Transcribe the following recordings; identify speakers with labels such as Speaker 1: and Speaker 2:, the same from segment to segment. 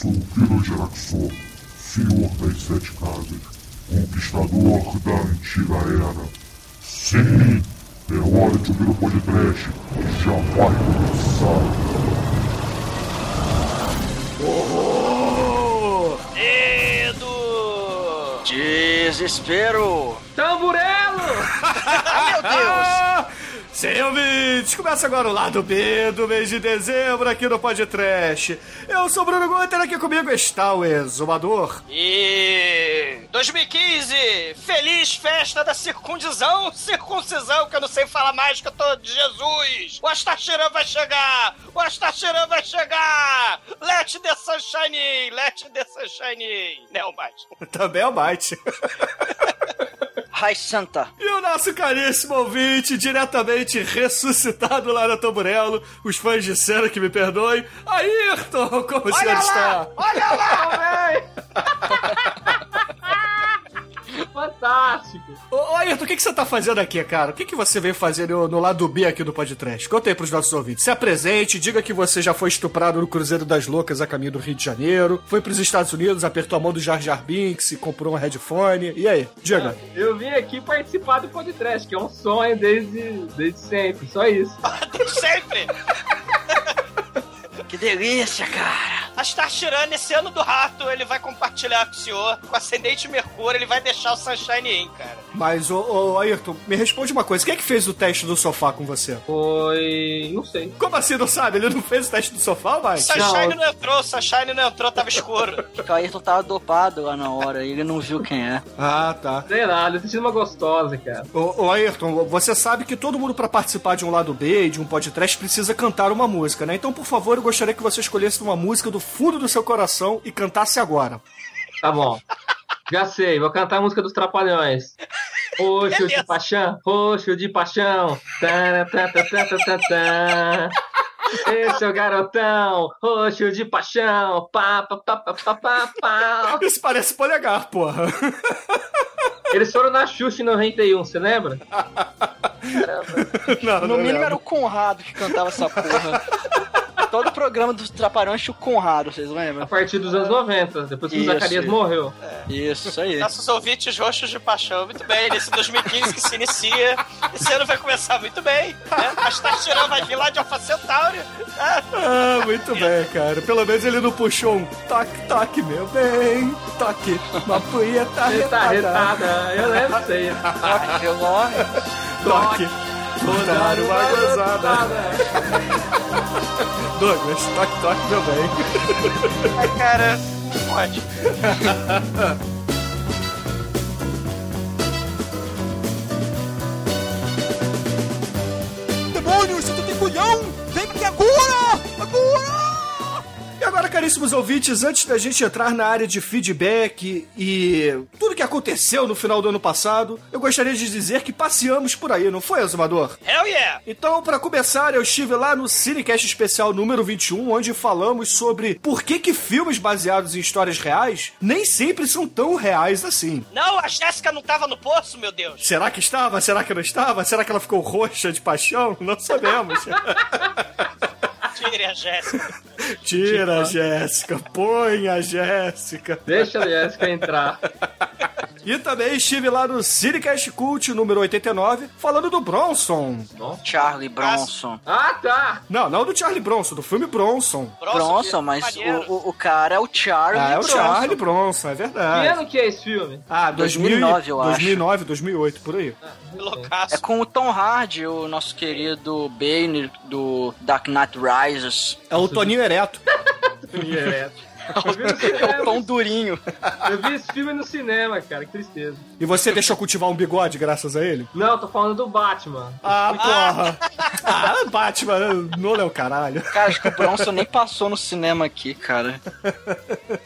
Speaker 1: sou o Kiro Geraxor, senhor das sete casas, conquistador da antiga era. Sim, é hora de ouvir o podcast, já vai começar.
Speaker 2: Horror!
Speaker 3: Medo!
Speaker 2: Desespero!
Speaker 4: Tamburelo!
Speaker 2: ah, meu Deus!
Speaker 3: Sem ouvintes, começa agora o lado B do mês de dezembro aqui no Podcast. Eu sou o Bruno Guter, aqui comigo está o Exumador.
Speaker 2: E 2015, feliz festa da circuncisão, circuncisão, que eu não sei falar mais que eu tô de Jesus. O Astacheran vai chegar, o Astacheran vai chegar. Let the sunshine in, let the sunshine in. Não, mais.
Speaker 3: Também é o Mate.
Speaker 2: Ai, santa.
Speaker 3: E o nosso caríssimo ouvinte, diretamente ressuscitado lá na Tamburello, os fãs disseram que me perdoem. Ayrton, como o senhor
Speaker 4: lá,
Speaker 3: está?
Speaker 4: Olha lá, velho! Fantástico!
Speaker 3: Ô, ô, Ayrton, o que, que você tá fazendo aqui, cara? O que, que você veio fazer no, no lado B aqui do podcast? Conta aí pros nossos ouvintes. Se apresente, diga que você já foi estuprado no Cruzeiro das Loucas a caminho do Rio de Janeiro, foi pros Estados Unidos, apertou a mão do Jar Jar Binks e comprou um headphone. E aí, diga.
Speaker 4: Eu vim aqui participar do podcast, que é um sonho desde, desde sempre, só isso.
Speaker 2: Desde sempre.
Speaker 5: Que delícia, cara!
Speaker 2: Astacheran, esse ano do rato, ele vai compartilhar com o senhor, com o ascendente Mercúrio, ele vai deixar o Sunshine in, cara.
Speaker 3: Mas, ô, ô, Ayrton, me responde uma coisa. Quem é que fez o teste do sofá com você?
Speaker 4: Foi. não sei.
Speaker 3: Como assim, não sabe? Ele não fez o teste do sofá, vai?
Speaker 2: Sunshine não, entrou, Sunshine não entrou, tava escuro.
Speaker 5: O Ayrton tava dopado lá na hora, ele não viu quem é.
Speaker 3: Ah, tá.
Speaker 4: Sei lá, eu sentindo uma gostosa, cara.
Speaker 3: Ô, ô, Ayrton, você sabe que todo mundo pra participar de um lado B e de um podcast precisa cantar uma música, né? Então, por favor, eu gostaria que você escolhesse uma música do fundo do seu coração e cantasse agora.
Speaker 4: Tá bom. Já sei, vou cantar a música dos Trapalhões. Roxo de paixão, roxo de paixão. Tá, tá, tá, tá, tá, tá, tá. Esse é o garotão, roxo de paixão. Pá, pá, pá, pá, pá, pá, pá.
Speaker 3: Isso parece polegar, porra.
Speaker 4: Eles foram na Xuxa em 91, você lembra?
Speaker 3: Não,
Speaker 5: No
Speaker 3: não
Speaker 5: mínimo
Speaker 3: lembro.
Speaker 5: era o Conrado que cantava essa porra. Todo o programa dos Trapalhões tinha o Conrado, vocês
Speaker 4: A
Speaker 5: lembram?
Speaker 4: partir dos anos 90, depois que o Zacarias
Speaker 5: isso.
Speaker 4: morreu.
Speaker 5: Isso, isso aí.
Speaker 2: Nossos ouvintes roxos de paixão, muito bem, nesse 2015 que se inicia, esse ano vai começar muito bem, né? Astacheran vai vir lá de Alpha Centauri, né?
Speaker 3: Ah, muito bem, cara. Pelo menos ele não puxou um toque, toque, meu bem. Toque. Uma punheta
Speaker 4: tá
Speaker 3: retada.
Speaker 4: retada, eu lembro disso aí.
Speaker 5: Toque.
Speaker 3: Toque. Vou dar uma gozada. Douglas, toque, toque, meu bem.
Speaker 2: Ai, cara, pode.
Speaker 6: Demônios, você tem culhão! Vem aqui agora! Agora!
Speaker 3: E agora, caríssimos ouvintes, antes da gente entrar na área de feedback e tudo que aconteceu no final do ano passado, eu gostaria de dizer que passeamos por aí, não foi, Azumador?
Speaker 2: Hell yeah!
Speaker 3: Então, pra começar, eu estive lá no Cinecast Especial número 21, onde falamos sobre por que que filmes baseados em histórias reais nem sempre são tão reais assim.
Speaker 2: Não, a Jéssica não tava no poço, meu Deus.
Speaker 3: Será que estava? Será que não estava? Será que ela ficou roxa de paixão? Não sabemos.
Speaker 2: Tire a Jéssica.
Speaker 3: Tira a Jéssica, põe a Jéssica.
Speaker 4: Deixa a Jéssica entrar.
Speaker 3: E também estive lá no Cinecast Cult número 89, falando do Bronson.
Speaker 5: Charlie Bronson.
Speaker 4: Ah, tá!
Speaker 3: Não, não do Charlie Bronson, do filme Bronson.
Speaker 5: Bronson, mas o, o, o cara é o Charlie
Speaker 3: Ah, é o
Speaker 5: Bronson.
Speaker 3: Charlie Bronson, é
Speaker 4: Que
Speaker 3: verdade.
Speaker 4: ano que é esse filme?
Speaker 3: Ah,
Speaker 5: 2009, eu acho.
Speaker 3: 2009, 2008, por aí.
Speaker 2: Loucaço.
Speaker 5: É com o Tom Hardy, o nosso querido Bane do Dark Knight Rises.
Speaker 3: É o Toninho Ereto.
Speaker 4: Vi, no
Speaker 5: É o pão durinho.
Speaker 4: eu vi esse filme no cinema, cara, que tristeza.
Speaker 3: E você deixou cultivar um bigode graças a ele?
Speaker 4: Não, tô falando do Batman.
Speaker 3: Ah, porra. Ah, Batman, Nolan é o caralho.
Speaker 5: Cara, acho que o Bronson nem passou no cinema aqui, cara.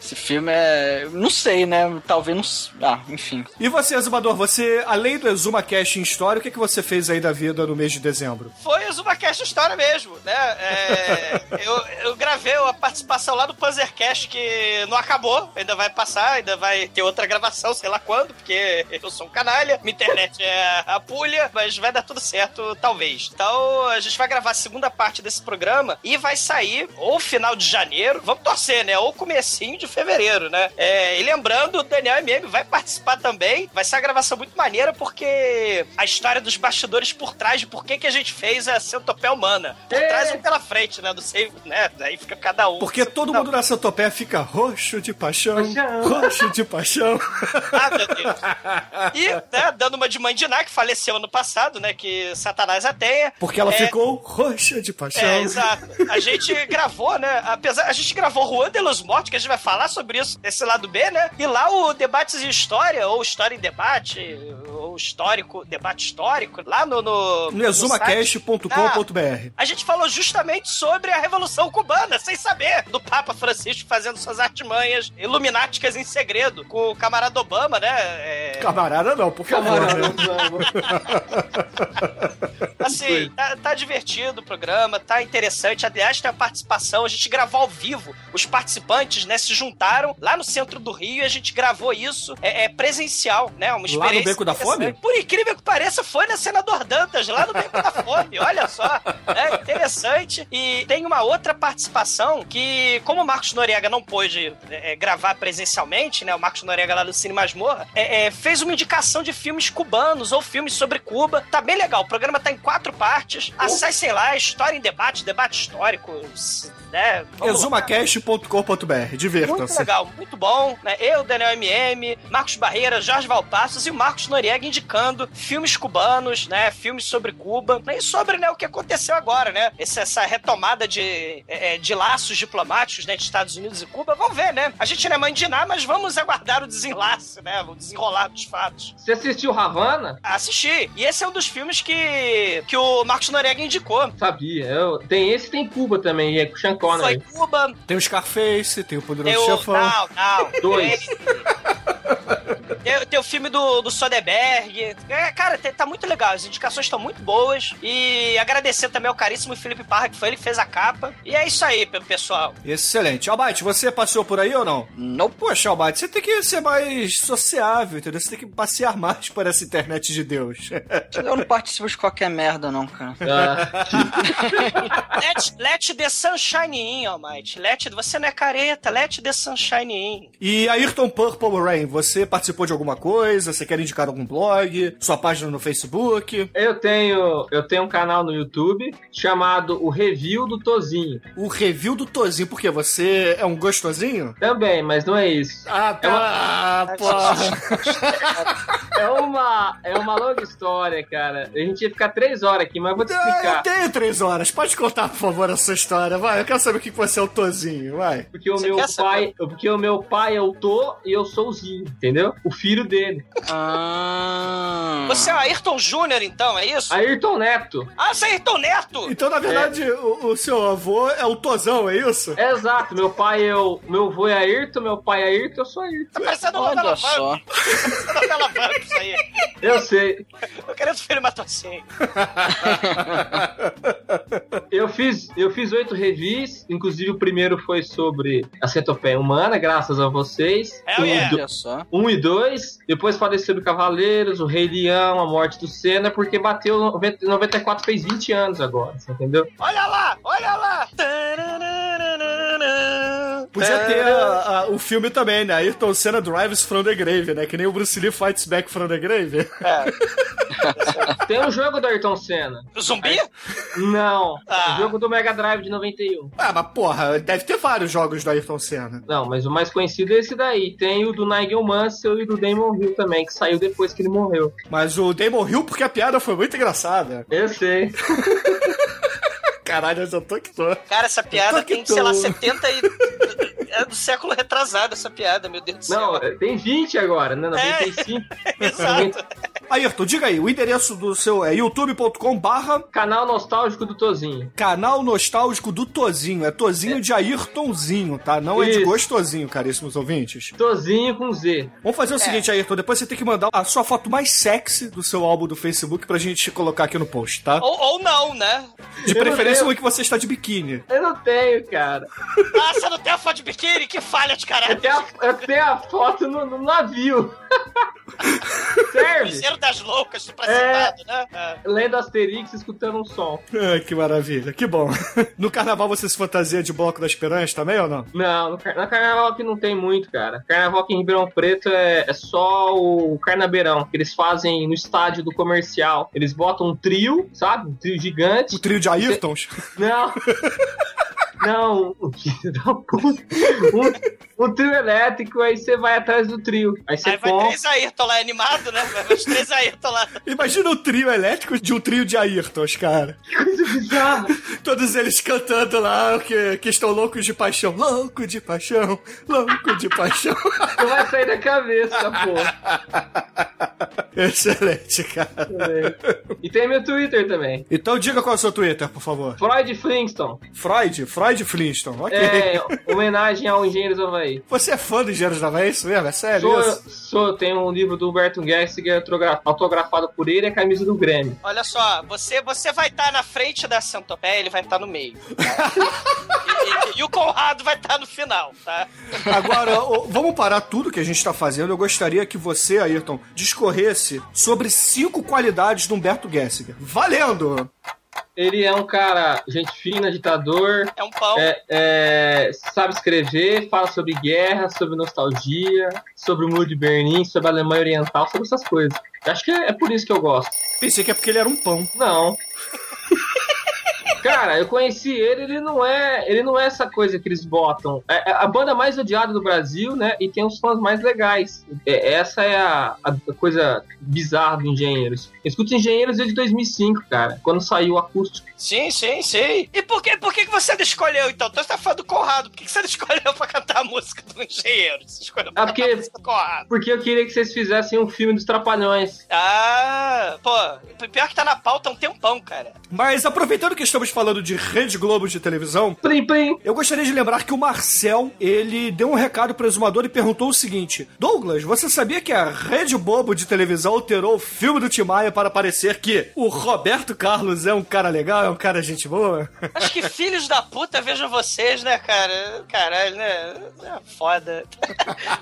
Speaker 5: Esse filme é. Não sei, né? Talvez não. Ah, enfim.
Speaker 3: E você, Azumador, você, além do Exuma Cash em História, o que, que você fez aí da vida no mês de dezembro?
Speaker 2: Foi o Zumacast História mesmo, né? É, eu, eu gravei a participação lá do Panzercast que não acabou, ainda vai passar, ainda vai ter outra gravação, sei lá quando, porque eu sou um canalha, minha internet é a pulha, mas vai dar tudo certo, talvez. Então a gente vai gravar a segunda parte desse programa e vai sair ou final de janeiro, vamos torcer, né? Ou comecinho de fevereiro, né? É, e lembrando, o Daniel MM vai participar também. Vai ser uma gravação muito maneira porque a história dos bastidores por trás de por que, que a gente fez a centopeia humana. Por
Speaker 4: É.
Speaker 2: trás e pela frente, né? Não sei, né? Daí fica cada um.
Speaker 3: Porque todo mundo na centopeia fica roxo de paixão,
Speaker 4: Paixão.
Speaker 3: roxo de paixão.
Speaker 2: Ah, meu Deus. E, né, dando uma de mãe de Ná, que faleceu ano passado, né? Que Satanás a tenha.
Speaker 3: Porque ela
Speaker 2: É,
Speaker 3: ficou roxa de paixão.
Speaker 2: É, exato. A gente gravou, né? Apesar, a gente gravou Juan de los Mortos, que a gente vai falar sobre isso, esse lado B, né? E lá o Debates em História, ou História em Debate, ou Histórico, Debate Histórico, lá no... No,
Speaker 3: No
Speaker 2: no site,
Speaker 3: exumacast.com.br.
Speaker 2: a gente falou justamente sobre a Revolução Cubana, sem saber, do Papa Francisco fazendo suas artimanhas ilumináticas em segredo, com o camarada Obama, né? É,
Speaker 3: Camarada não, por favor.
Speaker 4: Camarada,
Speaker 3: né?
Speaker 2: Assim, tá, tá divertido o programa, tá interessante. Aliás, tem a participação, a gente gravou ao vivo. Os participantes, né, se juntaram lá no centro do Rio e a gente gravou isso é, é presencial, né? Uma experiência.
Speaker 3: Beco da. Fome?
Speaker 2: Por incrível que pareça, foi na Senador Dantas, lá no Beco da Fome. Olha só. É interessante. E tem uma outra participação que, como o Marcos Noriega não pôde é, gravar presencialmente, né? O Marcos Noriega lá do Cine Masmorra, é, é, fez uma indicação de filmes cubanos ou filmes sobre Cuba. Tá bem legal. O programa tá em quatro partes. Acessem lá, História em Debate, Debate Histórico, né?
Speaker 3: Exumacast.com.br.
Speaker 2: Muito
Speaker 3: Divirtam-se.
Speaker 2: legal, muito bom, né? Eu, Daniel MM, Marcos Barreira, Jorge Valpassos e o Marcos Noriega indicando filmes cubanos, né? Filmes sobre Cuba né? e sobre né, o que aconteceu agora, né? Essa, essa retomada de, é, de laços diplomáticos né, de Estados Unidos e Cuba. Vamos ver, né? A gente não é mãe de nada, mas vamos aguardar o desenlace, né? O desenrolar dos fatos.
Speaker 4: Você assistiu Havana?
Speaker 2: Assisti. E esse é um dos filmes que, que o Marcos Noriega indicou.
Speaker 4: Sabia. Eu- tem esse e tem Cuba também, é com o Sean
Speaker 2: Foi
Speaker 4: Connery.
Speaker 2: Cuba,
Speaker 3: Tem o Scarface, tem o Poderoso
Speaker 2: Tem o.
Speaker 3: Chefão.
Speaker 2: Não, não.
Speaker 4: Dois.
Speaker 2: Tem, tem, o filme do, do Soderbergh. É, cara, tem- tá muito legal. As indicações estão muito boas. E agradecer também ao caríssimo Felipe Parra, que foi ele que fez a capa. E é isso aí, pe- pessoal.
Speaker 3: Excelente. Albite, você passeou por aí ou não?
Speaker 5: Não.
Speaker 3: Poxa, Albite, você tem que ser mais sociável, entendeu? Você tem que passear mais por essa internet de Deus.
Speaker 5: Eu não participo de qualquer merda, não, cara.
Speaker 4: Ah,
Speaker 2: Let, let the sunshine in, Almighty. Let, você não é careta, let the sunshine in.
Speaker 3: E Ayrton Purple Rain, você participou de alguma coisa? Você quer indicar algum blog? Sua página no Facebook?
Speaker 4: eu tenho eu tenho um canal no YouTube chamado O Review do Tozinho.
Speaker 3: O review do Tozinho, por quê? Você é um gostosinho?
Speaker 4: Também, mas não é isso.
Speaker 3: Ah, tá. porra.
Speaker 4: É uma, é uma longa história, cara. A gente ia ficar três horas aqui, mas eu vou te
Speaker 3: Ah, eu
Speaker 4: explicar.
Speaker 3: tenho três horas. Pode contar, por favor, a sua história. Vai, eu quero saber o que você é o Tozinho. Vai.
Speaker 4: Porque o
Speaker 2: Você
Speaker 4: meu
Speaker 2: saber?
Speaker 4: pai, porque o meu pai é o Tô e eu sou o Zinho, entendeu? O filho dele.
Speaker 5: Ah.
Speaker 2: Você é o Ayrton Júnior, então, é isso?
Speaker 4: Ayrton Neto.
Speaker 2: Ah, você é Ayrton Neto!
Speaker 3: Então, na verdade, o, o seu avô é o Tozão, é isso?
Speaker 4: É exato, meu pai é o. Meu avô é Ayrton, meu pai é Ayrton, eu sou Ayrton.
Speaker 2: Tá parecendo novela
Speaker 5: Olha só.
Speaker 2: Vamp. Tá parecendo novela Vamp isso aí.
Speaker 4: Eu sei.
Speaker 2: Eu quero filho matou assim.
Speaker 4: Eu fiz, eu fiz oito revis, inclusive o primeiro foi sobre a centopeia humana, graças a vocês.
Speaker 2: Hell
Speaker 4: um,
Speaker 2: yeah.
Speaker 4: e do-
Speaker 5: Olha só.
Speaker 4: um e dois. Depois falei sobre Cavaleiros, o Rei Leão, a morte do Senna, porque bateu 90 94, fez 20 anos agora, entendeu?
Speaker 2: Olha lá, olha lá.
Speaker 3: Podia
Speaker 4: É.
Speaker 3: ter a- a- o filme também, né? Ayrton Senna Drives from the Grave, né? Que nem o Bruce Lee Fights Back from the Grave.
Speaker 4: Tem um jogo do Ayrton Senna.
Speaker 2: Zumbi?
Speaker 4: Não.
Speaker 2: Ah.
Speaker 4: O jogo do Mega Drive de 91.
Speaker 3: Ah, mas porra, deve ter vários jogos do Ayrton Senna.
Speaker 4: Não, mas o mais conhecido é esse daí. Tem o do Nigel Mansell e do Damon Hill também, que saiu depois que ele morreu.
Speaker 3: Mas o Damon Hill, porque a piada foi muito engraçada.
Speaker 4: Eu sei.
Speaker 3: Caralho, eu já tô que tô.
Speaker 2: Cara, essa piada
Speaker 3: Eu tô
Speaker 2: tem, sei lá,
Speaker 3: tô.
Speaker 2: 70 e. É do século retrasado essa piada, meu Deus do céu.
Speaker 4: Não, tem 20 agora, né? 95.
Speaker 2: Exato.
Speaker 3: Ayrton, diga aí, o endereço do seu é youtube.com barra
Speaker 4: Canal nostálgico do Tozinho.
Speaker 3: canal nostálgico do Tozinho. É Tozinho de Ayrtonzinho, tá? Não é de
Speaker 4: Isso.
Speaker 3: gostosinho, caríssimos ouvintes.
Speaker 4: Tozinho com Z.
Speaker 3: Vamos fazer o seguinte, Ayrton, depois você tem que mandar a sua foto mais sexy do seu álbum do Facebook pra gente colocar aqui no post, tá?
Speaker 2: Ou, ou não, né?
Speaker 3: De
Speaker 4: Eu não
Speaker 3: preferência uma que você está de biquíni.
Speaker 4: Eu não tenho, cara.
Speaker 2: Ah, você não tem a foto de biquíni? Que falha de
Speaker 4: Eu
Speaker 2: caralho.
Speaker 4: tenho a, eu tenho a foto no, no navio. Serve.
Speaker 2: Cruzeiro das Loucas, pra
Speaker 4: É.
Speaker 2: citado, né? É.
Speaker 4: Lendo Asterix, escutando um som.
Speaker 3: Ah, que maravilha, que bom. No carnaval você se fantasia de bloco da esperança também ou não?
Speaker 4: Não, no, car- no carnaval aqui não tem muito, cara. Carnaval aqui em Ribeirão Preto é, é só o carnabeirão, que eles fazem no estádio do comercial. Eles botam um trio, sabe? Um trio gigante.
Speaker 3: O trio de Ayrtons?
Speaker 4: Não. Não, o filho da puta. Um trio elétrico, aí você vai atrás do trio. Aí você
Speaker 2: Aí vai
Speaker 4: compra.
Speaker 2: três Ayrton lá animado, né? Vai os três Ayrton lá.
Speaker 3: Imagina o trio elétrico de um trio de Ayrtons, cara.
Speaker 4: Que coisa bizarra.
Speaker 3: Todos eles cantando lá que, que estão loucos de paixão. Louco de paixão, louco de paixão.
Speaker 4: Não vai sair da cabeça, porra.
Speaker 3: Excelente, cara.
Speaker 4: E tem meu Twitter também.
Speaker 3: Então diga qual é o seu Twitter, por favor.
Speaker 4: Freud Flintstone.
Speaker 3: Freud? Freud Flintstone, ok.
Speaker 4: É, homenagem ao Engenheiros do Havaí.
Speaker 3: Você é fã do Engenheiros da Havaí, é isso mesmo? É sério
Speaker 4: Sou,
Speaker 3: isso?
Speaker 4: sou, tem um livro do Humberto Gessinger autogra- autografado por ele e a camisa do Grêmio.
Speaker 2: Olha só, você, você vai estar na frente da centopeia, ele vai estar no meio. tá? E, e- e o Conrado vai estar no final, tá?
Speaker 3: Agora, vamos parar tudo que a gente tá fazendo. Eu gostaria que você, Ayrton, discorresse sobre cinco qualidades do Humberto Gessinger. Valendo!
Speaker 4: Ele é um cara, gente fina, ditador,
Speaker 2: É um pão.
Speaker 4: é, é, sabe escrever, fala sobre guerra, sobre nostalgia, sobre o muro de Berlim, sobre a Alemanha Oriental, sobre essas coisas. Eu Acho que é, é por isso que eu gosto.
Speaker 3: Pensei que é porque ele era um pão.
Speaker 4: Não. Cara, eu conheci ele, ele não é, ele não é essa coisa que eles botam. É, é a banda mais odiada do Brasil, né? E tem os fãs mais legais. É, essa é a, a coisa bizarra do Engenheiros. Eu escuto Engenheiros desde 2005, cara, quando saiu o acústico.
Speaker 2: Sim, sim, sim. E por que, por que que você não escolheu, então? Então você tá falando do Conrado. Por que você não escolheu pra cantar a música do Engenheiro? Você escolheu pra
Speaker 4: Ah,
Speaker 2: cantar
Speaker 4: porque-
Speaker 2: a música do Conrado.
Speaker 4: Porque eu queria que vocês fizessem um filme dos Trapalhões.
Speaker 2: Ah, pô, pior que tá na pauta há um tempão, cara.
Speaker 3: Mas aproveitando que estamos falando de Rede Globo de televisão,
Speaker 4: Plim, plim.
Speaker 3: eu gostaria de lembrar que o Marcel, ele deu um recado pro exumador e perguntou o seguinte: Douglas, você sabia que a Rede Bobo de televisão alterou o filme do Timaya para parecer que o Roberto Carlos é um cara legal, é um cara gente boa?
Speaker 2: Acho que filhos da puta vejam vocês, né, cara? Caralho, né? É foda.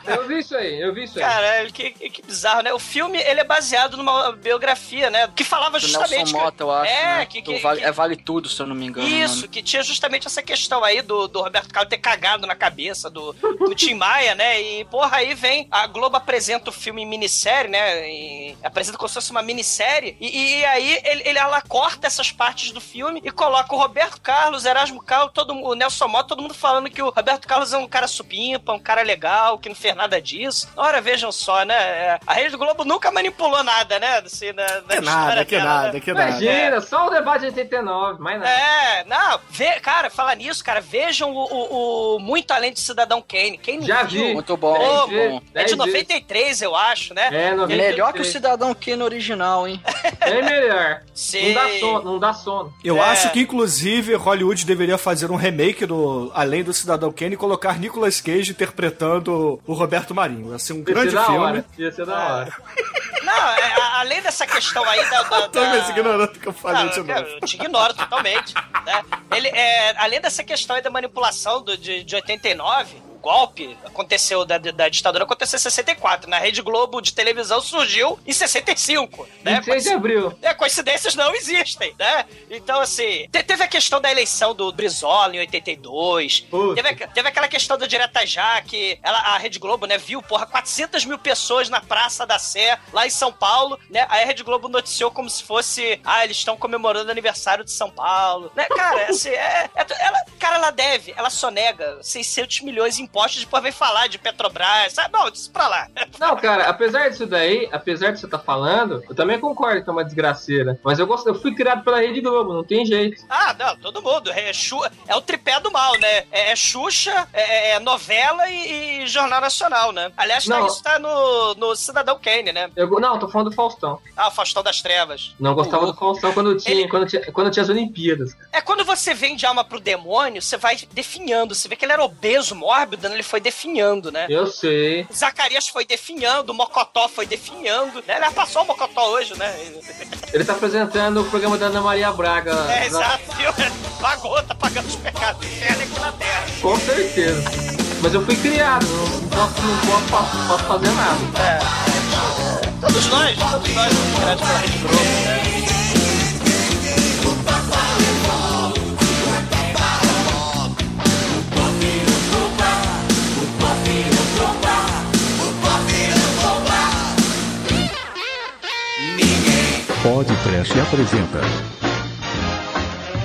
Speaker 4: Eu vi isso aí, eu vi isso aí.
Speaker 2: Caralho, que, que, que bizarro, né? O filme, ele é baseado numa biografia, né? Que falava
Speaker 5: Do
Speaker 2: justamente...
Speaker 5: Nelson
Speaker 2: que-
Speaker 5: Mota, eu acho.
Speaker 2: É,
Speaker 5: né?
Speaker 2: que... Que,
Speaker 5: vale,
Speaker 2: que-
Speaker 5: É Vale Tudo, se eu não me engano. o
Speaker 2: Isso, que tinha justamente essa questão aí do, do Roberto Carlos ter cagado na cabeça do, do Tim Maia, né? E, porra, aí vem. A Globo apresenta o filme em minissérie, né? E apresenta como se fosse uma minissérie. E, e aí ele, ele- ela corta essas partes do filme e coloca o Roberto Carlos, Erasmo Carlos, todo, o Nelson Mota, todo mundo falando que o Roberto Carlos é um cara supimpa, um cara legal, que não fez nada disso. Ora, vejam só, né? A Rede Globo nunca manipulou nada, né? Assim, da, da
Speaker 3: Que nada, que
Speaker 2: dela, né?
Speaker 3: nada, que nada.
Speaker 4: Imagina, só o debate de 89, mais nada.
Speaker 2: É, não, vê, cara, falar nisso, cara, vejam o, o- o Muito Além de Cidadão Kane. Quem não
Speaker 4: Já
Speaker 2: viu?
Speaker 4: vi.
Speaker 5: Muito bom,
Speaker 4: vezes.
Speaker 5: bom.
Speaker 2: É de
Speaker 4: Dez vezes.
Speaker 2: 93, eu acho, né?
Speaker 4: É, 93.
Speaker 5: Melhor que o Cidadão Kane original, hein?
Speaker 4: É melhor.
Speaker 2: Sei.
Speaker 4: Não dá sono, não dá sono.
Speaker 3: Eu
Speaker 2: É.
Speaker 3: acho que, inclusive, Hollywood deveria fazer um remake do Além do Cidadão Kane e colocar Nicolas Cage interpretando o Roberto Marinho. Ia ser um
Speaker 4: Ia
Speaker 3: grande
Speaker 4: ser
Speaker 3: filme.
Speaker 4: hora. Ia ser da hora.
Speaker 2: Não, é, a- além dessa questão aí da. da, da...
Speaker 3: me ignorando que eu falei
Speaker 2: Não,
Speaker 3: de novo.
Speaker 2: eu te ignoro totalmente. Né? Ele, é, além dessa questão aí da manipulação do, de, de 89, o golpe aconteceu da, da ditadura aconteceu em 64. Na Rede Globo de televisão surgiu em 65. Né?
Speaker 4: 26 de abril.
Speaker 2: É, coincidências não existem, né? Então, assim, te- teve a questão da eleição do Brizola em 82.
Speaker 4: Puta.
Speaker 2: Teve, teve aquela questão do Direta Já, que ela, a Rede Globo, né, viu, porra, 400 mil pessoas na Praça da Sé, lá em São Paulo, né? Aí a Rede Globo noticiou como se fosse, ah, eles estão comemorando o aniversário de São Paulo, né? Cara, assim, é, é- ela, cara, ela deve, ela sonega 600 milhões em impostos, depois vem falar de Petrobras, sabe? Não, isso pra lá.
Speaker 4: Não, cara, apesar disso daí, apesar de você estar falando, eu também concordo que é uma desgraceira. Mas eu gosto, eu fui criado pela Rede Globo, não tem jeito.
Speaker 2: Ah, não, todo mundo. É, é o tripé do mal, né? É, é Xuxa, é, é novela e, e Jornal Nacional, né? Aliás, tá,
Speaker 4: Não.
Speaker 2: isso tá no, no Cidadão Kane, né?
Speaker 4: Eu, não, tô falando do Faustão.
Speaker 2: Ah, o Faustão das Trevas.
Speaker 4: Não gostava
Speaker 2: O-
Speaker 4: do Faustão quando tinha,
Speaker 2: Ele-
Speaker 4: quando tinha, quando tinha as Olimpíadas.
Speaker 2: É quando você vende alma pro demônio, você vai definhando. Você vê que ele era obeso, mórbido, ele foi definhando, né?
Speaker 4: Eu sei.
Speaker 2: Zacarias foi definhando, o Mocotó foi definhando. Né? Ele passou o Mocotó hoje, né?
Speaker 4: Ele tá apresentando o programa da Ana Maria Braga.
Speaker 2: É,
Speaker 4: na-
Speaker 2: exato. Pagou, tá pagando os pecados do inferno aqui na Terra.
Speaker 4: Com certeza. Mas eu fui criado, não, não posso, não posso, posso fazer nada.
Speaker 2: É. Todos nós, todos nós fomos criados pela Rede Globo, né?
Speaker 7: Podcast apresenta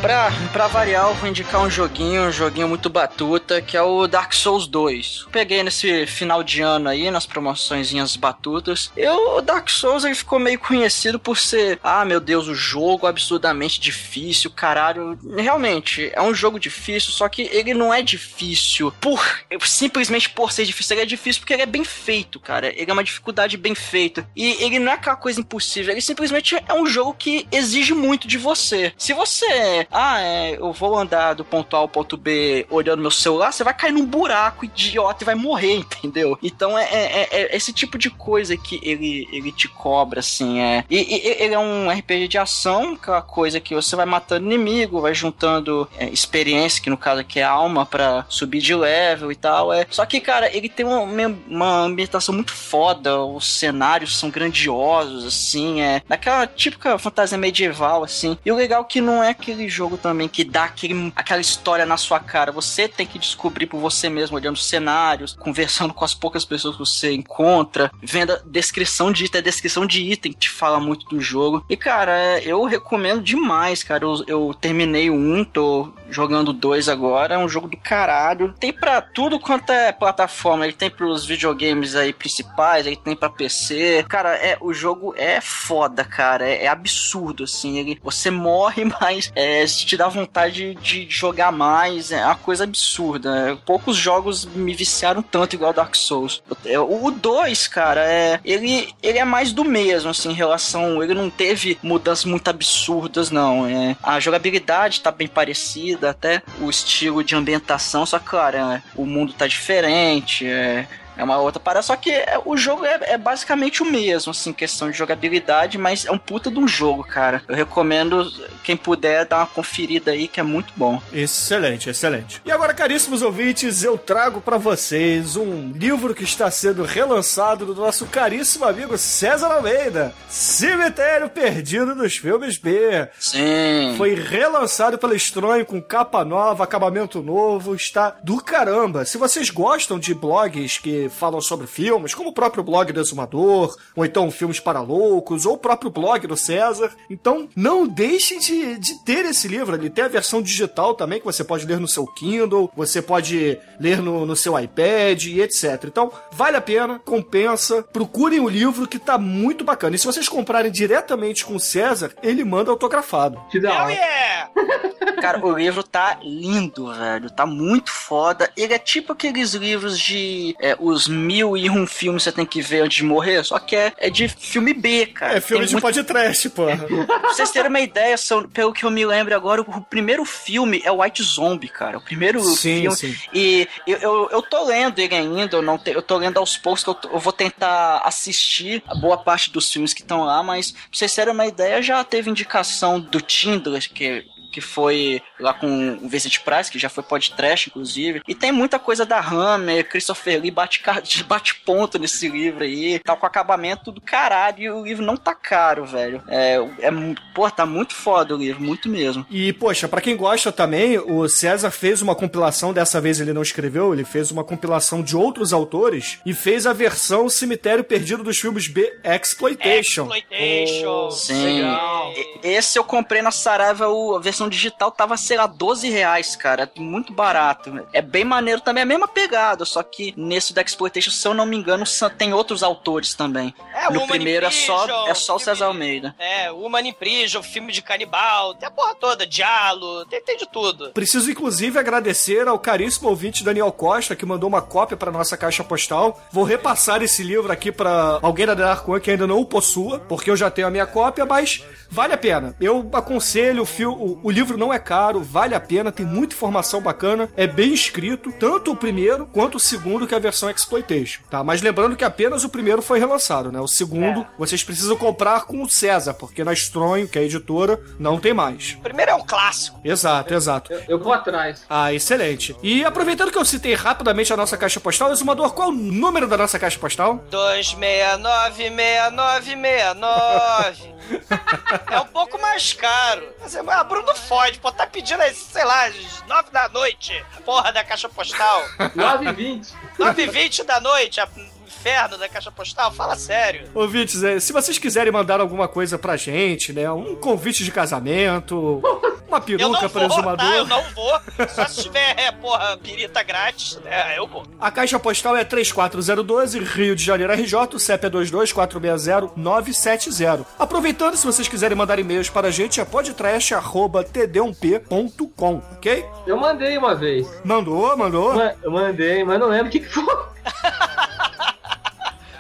Speaker 5: Pra, pra variar, eu vou indicar um joguinho, um joguinho muito batuta, que é o Dark Souls 2. Peguei nesse final de ano aí, nas promoçõezinhas batutas. Eu, o Dark Souls, ele ficou meio conhecido por ser, ah, meu Deus, o jogo absurdamente difícil, caralho. Realmente, é um jogo difícil, só que ele não é difícil por, simplesmente por ser difícil. Ele é difícil porque ele é bem feito, cara. Ele é uma dificuldade bem feita. E ele não é aquela coisa impossível, ele simplesmente é um jogo que exige muito de você. Se você ah, é, eu vou andar do ponto A ao ponto B olhando meu celular, você vai cair num buraco idiota e vai morrer, entendeu? Então é, é, é esse tipo de coisa que ele, ele te cobra, assim, é. E, e, ele é um RPG de ação, aquela coisa que você vai matando inimigo, vai juntando é, experiência, que no caso aqui é alma, para subir de level e tal. É. Só que, cara, ele tem uma, uma ambientação muito foda, os cenários são grandiosos, assim, é. Daquela típica fantasia medieval, assim. E o legal é que não é aquele jogo também que dá aquele, aquela história na sua cara. Você tem que descobrir por você mesmo, olhando os cenários, conversando com as poucas pessoas que você encontra, vendo a descrição de item. A descrição de item que te fala muito do jogo. E, cara, eu recomendo demais, cara. Eu, eu terminei um, tô jogando dois agora. É um jogo do caralho. Tem pra tudo quanto é plataforma. Ele tem pros videogames aí principais, ele tem pra PC. Cara, é, o jogo é foda, cara. É, é absurdo, assim. Ele, você morre, mas é, te dá vontade de jogar mais. É uma coisa absurda. Poucos jogos me viciaram tanto igual Dark Souls. O 2, cara, é, ele, ele é mais do mesmo, assim, em relação. Ele não teve mudanças muito absurdas, não. É, a jogabilidade tá bem parecida, até o estilo de ambientação, só que, claro, é, o mundo tá diferente. É, é uma outra parada. Só que é, o jogo é, é, basicamente o mesmo, assim, questão de jogabilidade, mas é um puta de um jogo, cara. Eu recomendo quem puder dar uma conferida aí, que é muito bom.
Speaker 3: Excelente, excelente. E agora, caríssimos ouvintes, eu trago para vocês um livro que está sendo relançado do nosso caríssimo amigo César Almeida, Cemitério Perdido dos Filmes B.
Speaker 5: Sim.
Speaker 3: Foi relançado pela Estronho com capa nova, acabamento novo, está do caramba. Se vocês gostam de blogs que falam sobre filmes, como o próprio blog do Exumador, ou então Filmes para Loucos, ou o próprio blog do César. Então, não deixem de, de ter esse livro. Ele tem a versão digital também, que você pode ler no seu Kindle, você pode ler no, no seu iPad e etc. Então, vale a pena, compensa. Procurem o livro que tá muito bacana. E se vocês comprarem diretamente com o César, ele manda autografado.
Speaker 4: Que da hora.
Speaker 2: Yeah!
Speaker 5: Cara, o livro tá lindo, velho. Tá muito foda. Ele é tipo aqueles livros de é, os mil e um filmes você tem que ver antes de morrer, só que é, é de filme B, cara.
Speaker 3: É filme
Speaker 5: Tem
Speaker 3: de
Speaker 5: muito...
Speaker 3: podcast, porra.
Speaker 5: Pra vocês terem uma ideia, são, pelo que eu me lembro agora, o primeiro filme é White Zombie, cara. O primeiro
Speaker 3: Sim,
Speaker 5: filme.
Speaker 3: sim.
Speaker 5: E eu, eu, eu tô lendo ele ainda, eu, não te- eu tô lendo aos poucos, que eu, eu vou tentar assistir a boa parte dos filmes que estão lá, mas pra vocês terem uma ideia, já teve indicação do Tindler, que que foi lá com o Vincent Price, que já foi podcast, inclusive. E tem muita coisa da Hammer, Christopher Lee bate, bate ponto nesse livro aí. Tá com acabamento do caralho e o livro não tá caro, velho. É, é, pô, tá muito foda o livro, muito mesmo.
Speaker 3: E, poxa, pra quem gosta também, o César fez uma compilação, dessa vez ele não escreveu, ele fez uma compilação de outros autores e fez a versão Cemitério Perdido dos filmes B Exploitation.
Speaker 2: Exploitation.
Speaker 5: Sim.
Speaker 2: Legal.
Speaker 5: Esse eu comprei na Saraiva, o- a versão digital tava, sei lá, 12 reais, cara. Muito barato. É bem maneiro também, é a mesma pegada, só que nesse da Exploitation, se eu não me engano, tem outros autores também.
Speaker 2: É,
Speaker 5: no primeiro é só, é só o César Almeida.
Speaker 2: É, Woman in Prison, filme de canibal, tem a porra toda, diálogo, tem, tem de tudo.
Speaker 3: Preciso, inclusive, agradecer ao caríssimo ouvinte Daniel Costa, que mandou uma cópia para nossa caixa postal. Vou repassar esse livro aqui para alguém da Dark One que ainda não o possua, porque eu já tenho a minha cópia, mas vale a pena. Eu aconselho o, fil- o- O livro não é caro, vale a pena, tem muita informação bacana, é bem escrito, tanto o primeiro quanto o segundo, que é a versão Exploitation, tá? Mas lembrando que apenas o primeiro foi relançado, né? O segundo,
Speaker 2: É.
Speaker 3: vocês precisam comprar com o César, porque na Stronho, que é a editora, não tem mais.
Speaker 2: O primeiro é um clássico.
Speaker 3: Exato, exato.
Speaker 4: Eu, eu vou atrás.
Speaker 3: Ah, excelente. E aproveitando que eu citei rapidamente a nossa caixa postal, Exumador, qual é o número da nossa caixa postal?
Speaker 2: 2696969. é um pouco mais caro. Mas é- a Bruno fode, pô, tá pedindo, aí, sei lá, às 9 da noite, porra da caixa postal.
Speaker 4: 9 e 20.
Speaker 2: 9 e 20 da noite, a inferno da caixa postal, fala sério.
Speaker 3: Ouvintes, é, se vocês quiserem mandar alguma coisa pra gente, né? Um convite de casamento, uma peruca para o
Speaker 2: vou, tá? Eu
Speaker 3: exumador.
Speaker 2: não vou. Só se tiver, é, porra, pirita grátis, né? Eu vou.
Speaker 3: A caixa postal é 34012, Rio de Janeiro, RJ, o CEP é 22460-970. Aproveitando, se vocês quiserem mandar e-mails para a gente, é podtrash.td1p.com, ok?
Speaker 4: Eu mandei uma vez.
Speaker 3: Mandou, mandou.
Speaker 4: Ma- Eu mandei, mas não lembro o que, que foi.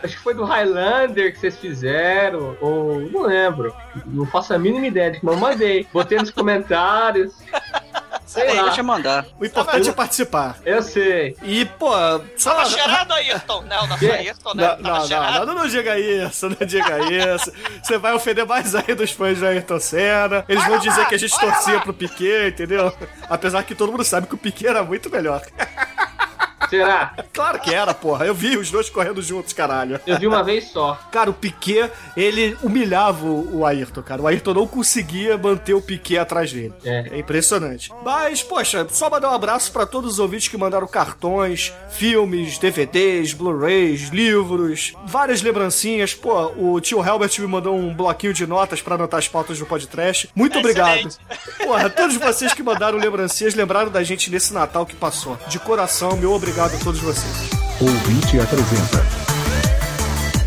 Speaker 4: Acho que foi do Highlander que vocês fizeram, ou não lembro. Não faço a mínima ideia de como eu mandei. Botei nos comentários. Sei lá.
Speaker 5: Deixa eu mandar.
Speaker 3: O importante é participar.
Speaker 4: Eu sei.
Speaker 3: E, pô, só.
Speaker 2: Tava cheirado, Ayrton? Não, não foi Ayrton, né?
Speaker 3: Não, não, não, não, não diga isso, não diga isso. Você vai ofender mais ainda os fãs do Ayrton Senna. Eles vão dizer que a gente torcia pro Piquet, entendeu? Apesar que todo mundo sabe que o Piquet era muito melhor.
Speaker 4: Será?
Speaker 3: Claro que era, porra. Eu vi os dois correndo juntos, caralho.
Speaker 4: Eu vi uma vez só.
Speaker 3: Cara, o Piquet, ele humilhava o o Ayrton, cara. O Ayrton não conseguia manter o Piquet atrás dele.
Speaker 4: É.
Speaker 3: É impressionante. Mas, poxa, só mandar um abraço pra todos os ouvintes que mandaram cartões, filmes, DVDs, Blu-rays, livros, várias lembrancinhas. Pô, o tio Helbert me mandou um bloquinho de notas pra anotar as pautas do podcast. Muito obrigado.
Speaker 2: Excelente.
Speaker 3: Porra, todos vocês que mandaram lembrancinhas lembraram da gente nesse Natal que passou. De coração, meu obrigado a todos vocês.
Speaker 7: Ouvinte apresenta.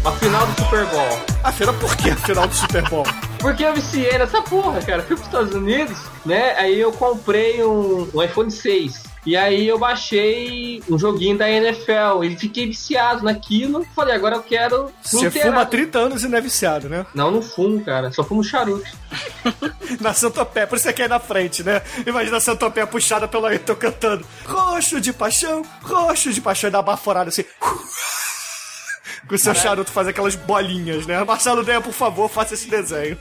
Speaker 4: A final do Super Bowl.
Speaker 3: Afinal, por que a final do Super Bowl?
Speaker 4: Porque eu viciei nessa porra, cara. Fui pros Estados Unidos, né? Aí eu comprei um, um iPhone 6. E aí eu baixei um joguinho da NFL. E fiquei viciado naquilo. Falei, agora eu quero.
Speaker 3: Você fuma há 30 anos e não é viciado, né?
Speaker 4: Não, não fumo, cara. Só fumo charuto.
Speaker 3: Na Santopé, por isso você quer ir na frente, né? Imagina a Santopé puxada pelo Ayrton cantando Roxo de paixão, roxo de paixão, e dá uma baforada assim. Com o seu charuto faz aquelas bolinhas, né? Marcelo Deia, por favor, faça esse desenho.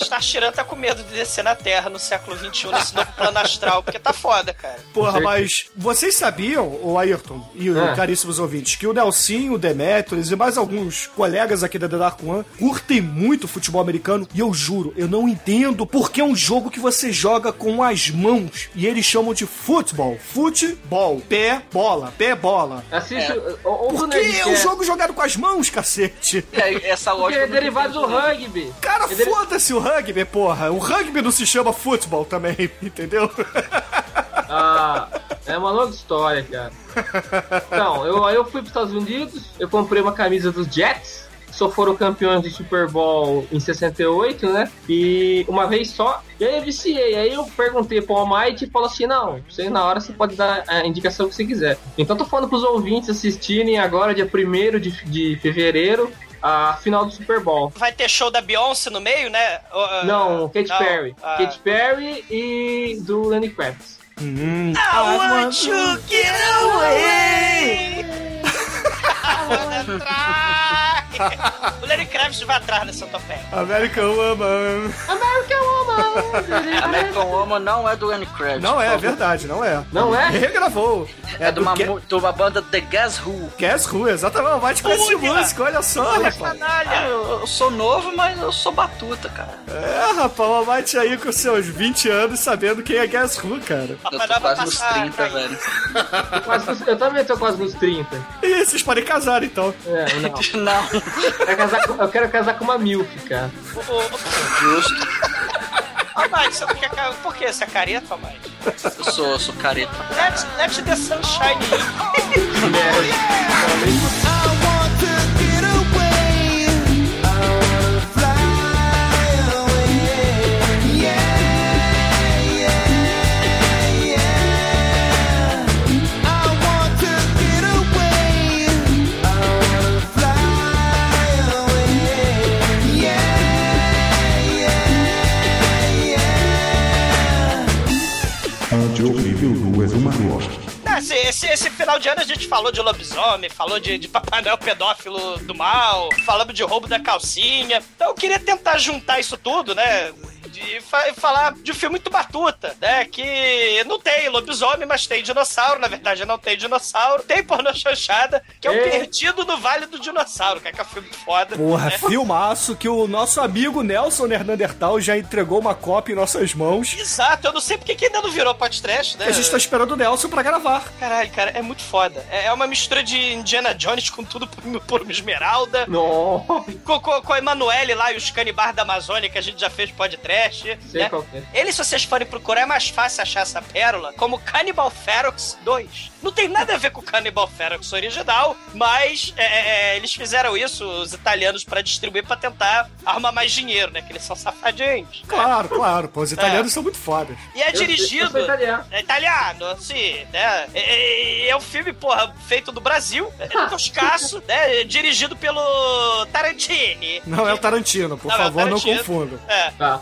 Speaker 2: Starchiran tá com medo de descer na Terra no século XXI, nesse novo plano astral, porque tá foda, cara.
Speaker 3: Porra, mas vocês sabiam, o Ayrton e o
Speaker 4: Ah.
Speaker 3: caríssimos ouvintes, que o Nelsinho, o Demetrius e mais alguns colegas aqui da The Dark One curtem muito futebol americano e eu juro, eu não entendo porque é um jogo que você joga com as mãos e eles chamam de futebol. Futebol. Pé, bola. Pé, bola.
Speaker 4: Assiste. Ou, ou do
Speaker 3: Porque é um jogo jogado com as mãos, cacete.
Speaker 5: Aí, essa
Speaker 4: Porque
Speaker 5: lógica.
Speaker 4: é
Speaker 5: eu não
Speaker 4: derivado do rugby.
Speaker 3: Cara,
Speaker 4: É deri-
Speaker 3: foda-se o rugby, porra. O rugby não se chama futebol também, entendeu?
Speaker 4: Ah, é uma longa história, cara. Então, eu, aí eu fui para os Estados Unidos, eu comprei uma camisa dos Jets, só foram campeões de Super Bowl em 68, né? E uma vez só, e aí eu viciei. Aí eu perguntei pro Almighty e falou assim: não, você na hora você pode dar a indicação que você quiser. Então tô falando pros ouvintes assistirem agora, dia 1 de, de fevereiro, a final do Super Bowl.
Speaker 2: Vai ter show da Beyoncé no meio, né? Uh,
Speaker 4: Não, Katy
Speaker 2: não,
Speaker 4: Perry.
Speaker 2: ah.
Speaker 4: Katy Perry e do Lenny Kravitz.
Speaker 3: Hum,
Speaker 2: I want to get away! I wanna try! o Lenny Kravitz vai atrás dessa topé.
Speaker 3: American Woman.
Speaker 4: American Woman!
Speaker 5: American Woman não é do Lenny Kravitz.
Speaker 3: Não é, é verdade, não é.
Speaker 4: Não é?
Speaker 3: Regravou.
Speaker 5: É, de uma,
Speaker 3: do
Speaker 5: mu- de uma banda The Guess Who.
Speaker 3: Guess Who, exatamente. Vai te conhecer
Speaker 2: Olha!
Speaker 3: música, olha só, rapaz.
Speaker 5: Ah,
Speaker 2: Canalha!
Speaker 5: eu, eu sou novo, mas eu sou batuta, cara.
Speaker 3: É, rapaz, o Almighty aí com seus 20 anos sabendo quem é Guess Who, cara.
Speaker 5: Eu
Speaker 2: Papai
Speaker 5: tô quase nos
Speaker 2: passar
Speaker 5: 30,
Speaker 2: pra aí.
Speaker 5: velho.
Speaker 4: Quase nos- eu também tô quase nos 30.
Speaker 3: Ih, vocês podem casar então.
Speaker 4: É, não.
Speaker 5: Não,
Speaker 4: Eu quero casar com, eu quero casar com uma milf, cara.
Speaker 2: Ô, ô, ô,
Speaker 5: justo.
Speaker 2: Ô, Mike, você não quer ca- Por que você é careta, Mike?
Speaker 5: Eu sou, eu sou careta.
Speaker 2: Let, let the sunshine in.
Speaker 6: I want
Speaker 7: Fonte horrível do exumador.
Speaker 2: Esse, esse, esse final de ano a gente falou de lobisomem, falou de, de Papai Noel pedófilo do mal, falamos de roubo da calcinha. Então eu queria tentar juntar isso tudo, né? De fa falar de um filme muito batuta, né? Que não tem lobisomem, mas tem dinossauro. Na verdade, não tem dinossauro. Tem pornô chanchada, que é o
Speaker 4: É.
Speaker 2: Perdido no Vale do Dinossauro, que é, que é um filme foda.
Speaker 3: Porra,
Speaker 2: né?
Speaker 3: filmaço que o nosso amigo Nelson Hernandertal já entregou uma cópia em nossas mãos.
Speaker 2: Exato, eu não sei porque que ainda não virou podcast, né?
Speaker 3: A gente tá esperando o Nelson pra gravar.
Speaker 2: Caralho, cara, é muito foda. É é uma mistura de Indiana Jones com tudo por, por uma esmeralda.
Speaker 4: Não.
Speaker 2: Com, com, com a Emanuele lá e os canibais da Amazônia que a gente já fez podcast.
Speaker 4: Sei
Speaker 2: né?
Speaker 4: qual é.
Speaker 2: Ele, se vocês forem procurar, é mais fácil achar essa pérola como Cannibal Ferox 2. Não tem nada a ver com o Cannibal Ferox original, mas é, é, é, eles fizeram isso, os italianos, pra distribuir, pra tentar arrumar mais dinheiro, né? Que eles são safadinhos.
Speaker 3: Claro, claro, pô, os italianos são muito fodas.
Speaker 2: E é
Speaker 4: Eu-
Speaker 2: dirigido.
Speaker 4: Eu sou italiano.
Speaker 2: É italiano, sim, né? É, é- é um filme, porra, feito do Brasil, é toscaço, né? É Dirigido pelo Tarantini.
Speaker 3: Não é o Tarantino, por
Speaker 2: Não, é
Speaker 3: favor, não
Speaker 2: Tarantino.
Speaker 3: confunda.
Speaker 2: É,
Speaker 4: Tá.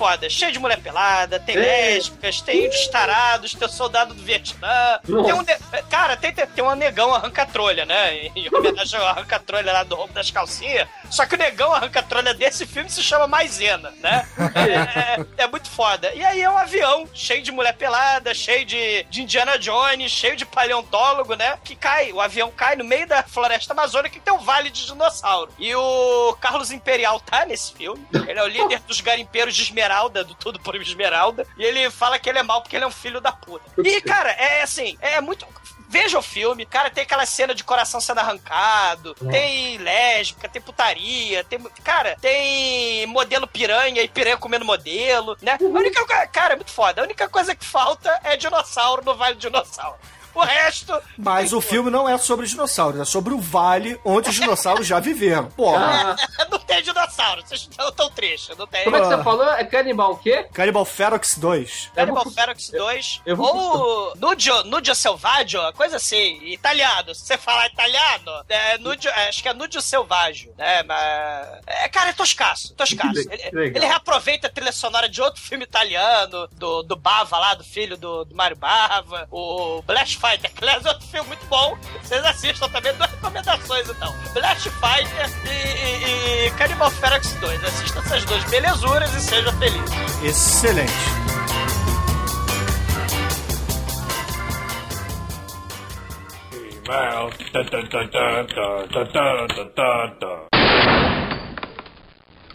Speaker 2: Foda. Cheio de mulher pelada, tem
Speaker 4: É.
Speaker 2: lésbicas, tem os tarados, tem o soldado do Vietnã. Tem um ne- Cara, tem, tem, tem um negão arranca-trolha, né? Em homenagem ao arranca-trolha lá do roubo das calcinhas. Só que o negão arranca-trolha desse filme se chama Maisena, né? É, é- é muito foda. E aí é um avião cheio de mulher pelada, cheio de, de Indiana Jones, cheio de paleontólogo, né? Que cai, o avião cai no meio da floresta amazônica que tem um vale de dinossauro. E o Carlos Imperial tá nesse filme. Ele é o líder dos garimpeiros de Esmeralda, do Tudo por Esmeralda. E ele fala que ele é mal porque ele é um filho da puta. E, cara, é assim, é muito. Veja o filme, cara, tem aquela cena de coração sendo arrancado, tem lésbica, tem putaria, tem. Cara, tem modelo piranha e piranha comendo modelo, né? A única. Cara, é muito foda. A única coisa que falta é dinossauro no Vale do Dinossauro. O resto.
Speaker 3: Mas o filme não é sobre dinossauros, é sobre o vale onde os dinossauros já viveram. Porra.
Speaker 4: Ah,
Speaker 2: não tem dinossauro, vocês estão tão tristes, não tem.
Speaker 4: como é que
Speaker 3: Ah.
Speaker 4: você falou? É canibal o quê?
Speaker 3: Cannibal Ferox 2.
Speaker 2: Cannibal
Speaker 4: Eu vou-
Speaker 2: Ferox 2
Speaker 4: eu vou
Speaker 2: ou Nudio, Nudio Selvaggio, coisa assim, italiano. Se você falar italiano, é Nudio, é, acho que é Nudio Selvaggio, né? Mas, é, cara, é toscaço, toscaço.
Speaker 4: Le-
Speaker 2: Ele, ele reaproveita a trilha sonora de outro filme italiano, do, do Bava lá, do filho do, do Mario Bava, o Blast Fighter, que aliás é outro filme muito bom. Vocês assistam também, duas recomendações então. Blast Fighter e, e, e Cannibal Ferox 2. Assista essas duas belezuras e seja feliz.
Speaker 3: Excelente.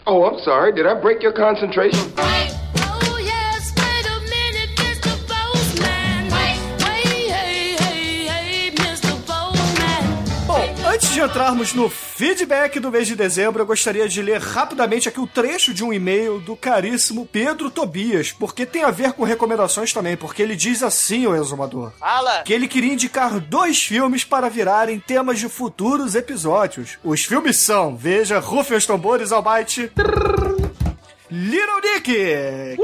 Speaker 8: Oh, I'm sorry. Did I break your concentration?
Speaker 3: De entrarmos no feedback do mês de dezembro, eu gostaria de ler rapidamente aqui o trecho de um e-mail do caríssimo Pedro Tobias, porque tem a ver com recomendações também, porque ele diz assim, o exumador.
Speaker 2: Fala!
Speaker 3: Que ele queria indicar dois filmes para virarem temas de futuros episódios. Os filmes são, veja, rufem os tambores, Almighty. Little Nick!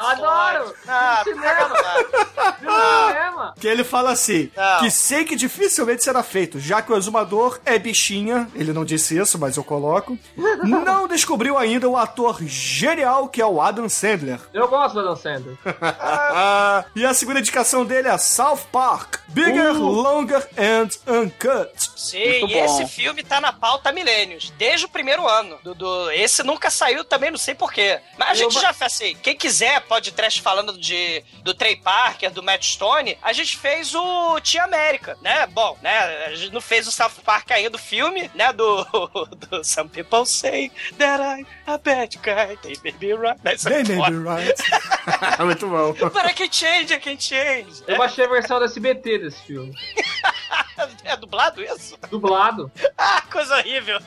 Speaker 4: Adoro!
Speaker 2: Ah,
Speaker 4: No
Speaker 2: caga no mato.
Speaker 4: No cinema!
Speaker 3: Que ele fala assim:
Speaker 2: Não.
Speaker 3: que sei que dificilmente será feito, já que o exumador é bichinha, ele não disse isso, mas eu coloco. não descobriu ainda o ator genial que é o Adam Sandler.
Speaker 4: Eu gosto do Adam Sandler.
Speaker 3: Ah, e a segunda indicação dele é South Park: Bigger,
Speaker 4: Uh.
Speaker 3: Longer and Uncut.
Speaker 2: Sim, e esse filme tá na pauta há milênios, desde o primeiro ano. Do, do- esse nunca saiu também, não sei porquê. Mas a gente
Speaker 4: Eu-
Speaker 2: já fez assim, quem quiser pode trash falando de, do Trey Parker, do Matt Stone, a gente fez o Tia América, né? Bom, né? A gente não fez o South Park ainda, o filme, né? Do, do Some People Say That I'm a Bad Guy, They May Be Right. É
Speaker 3: They may be right. Muito bom.
Speaker 2: But I can change, I can change.
Speaker 4: Eu baixei a versão da SBT desse filme.
Speaker 2: É dublado isso?
Speaker 4: Dublado.
Speaker 2: Ah, coisa horrível.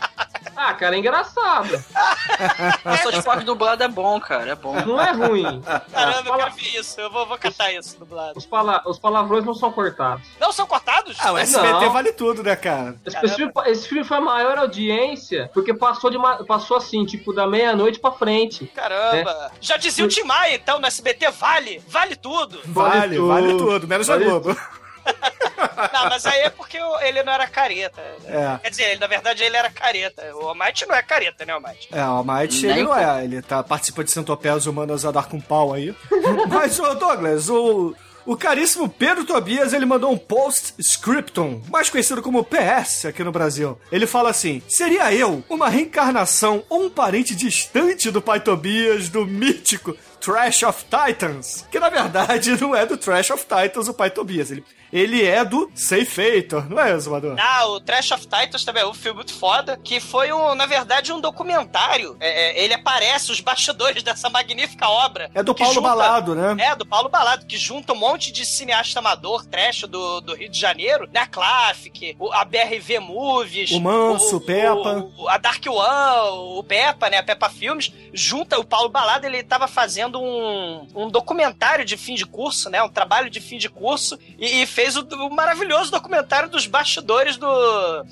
Speaker 4: Ah, cara, é engraçado.
Speaker 5: Mas South Park dublado é bom, cara, é bom.
Speaker 4: Não é ruim.
Speaker 2: Caramba, eu
Speaker 4: Fala-
Speaker 2: quero ver isso. Eu vou, vou catar isso dublado.
Speaker 4: Os, pala- os palavrões não são cortados.
Speaker 2: Não são cortados?
Speaker 3: Ah, o SBT
Speaker 4: Não.
Speaker 3: vale tudo, né, cara?
Speaker 4: Esse, filme, esse filme foi a maior audiência porque passou, de uma- passou assim, tipo, da meia-noite pra frente.
Speaker 2: Caramba! Já dizia o Tim Maia, então, no SBT, vale, vale tudo.
Speaker 3: Vale, vale tudo, menos a
Speaker 4: Vale
Speaker 3: Globo.
Speaker 2: Não, mas aí é porque ele não era careta.
Speaker 3: É.
Speaker 2: Quer dizer, ele, na verdade ele era careta. O Almighty não é careta, né, Almighty?
Speaker 3: É, o Might,
Speaker 5: Nem
Speaker 3: ele não é. Ele tá, participa de centopéias humanas a dar com pau aí. Mas, ô Douglas, o, o caríssimo Pedro Tobias, ele mandou um post-scriptum, mais conhecido como PS aqui no Brasil. Ele fala assim, seria eu uma reencarnação ou um parente distante do pai Tobias, do mítico Trash of Titans? Que, na verdade, não é do Trash of Titans o pai Tobias. Ele, ele é do Seifator, não é, Exumador?
Speaker 2: Ah, o Trash of Titans também é um filme muito foda, que foi, um, na verdade, um documentário. É, é, ele aparece, os bastidores dessa magnífica obra.
Speaker 3: É do Paulo Balado, né?
Speaker 2: É, do Paulo Balado, que junta um monte de cineasta amador, trash do, do Rio de Janeiro, né? A Classic, a BRV Movies.
Speaker 3: O Manso, o Peppa.
Speaker 2: o- a Dark One, o Peppa, né? A Peppa Filmes. Junta o Paulo Balado, ele tava fazendo um, um documentário de fim de curso, né? Um trabalho de fim de curso. E, e fez o, o maravilhoso documentário dos bastidores do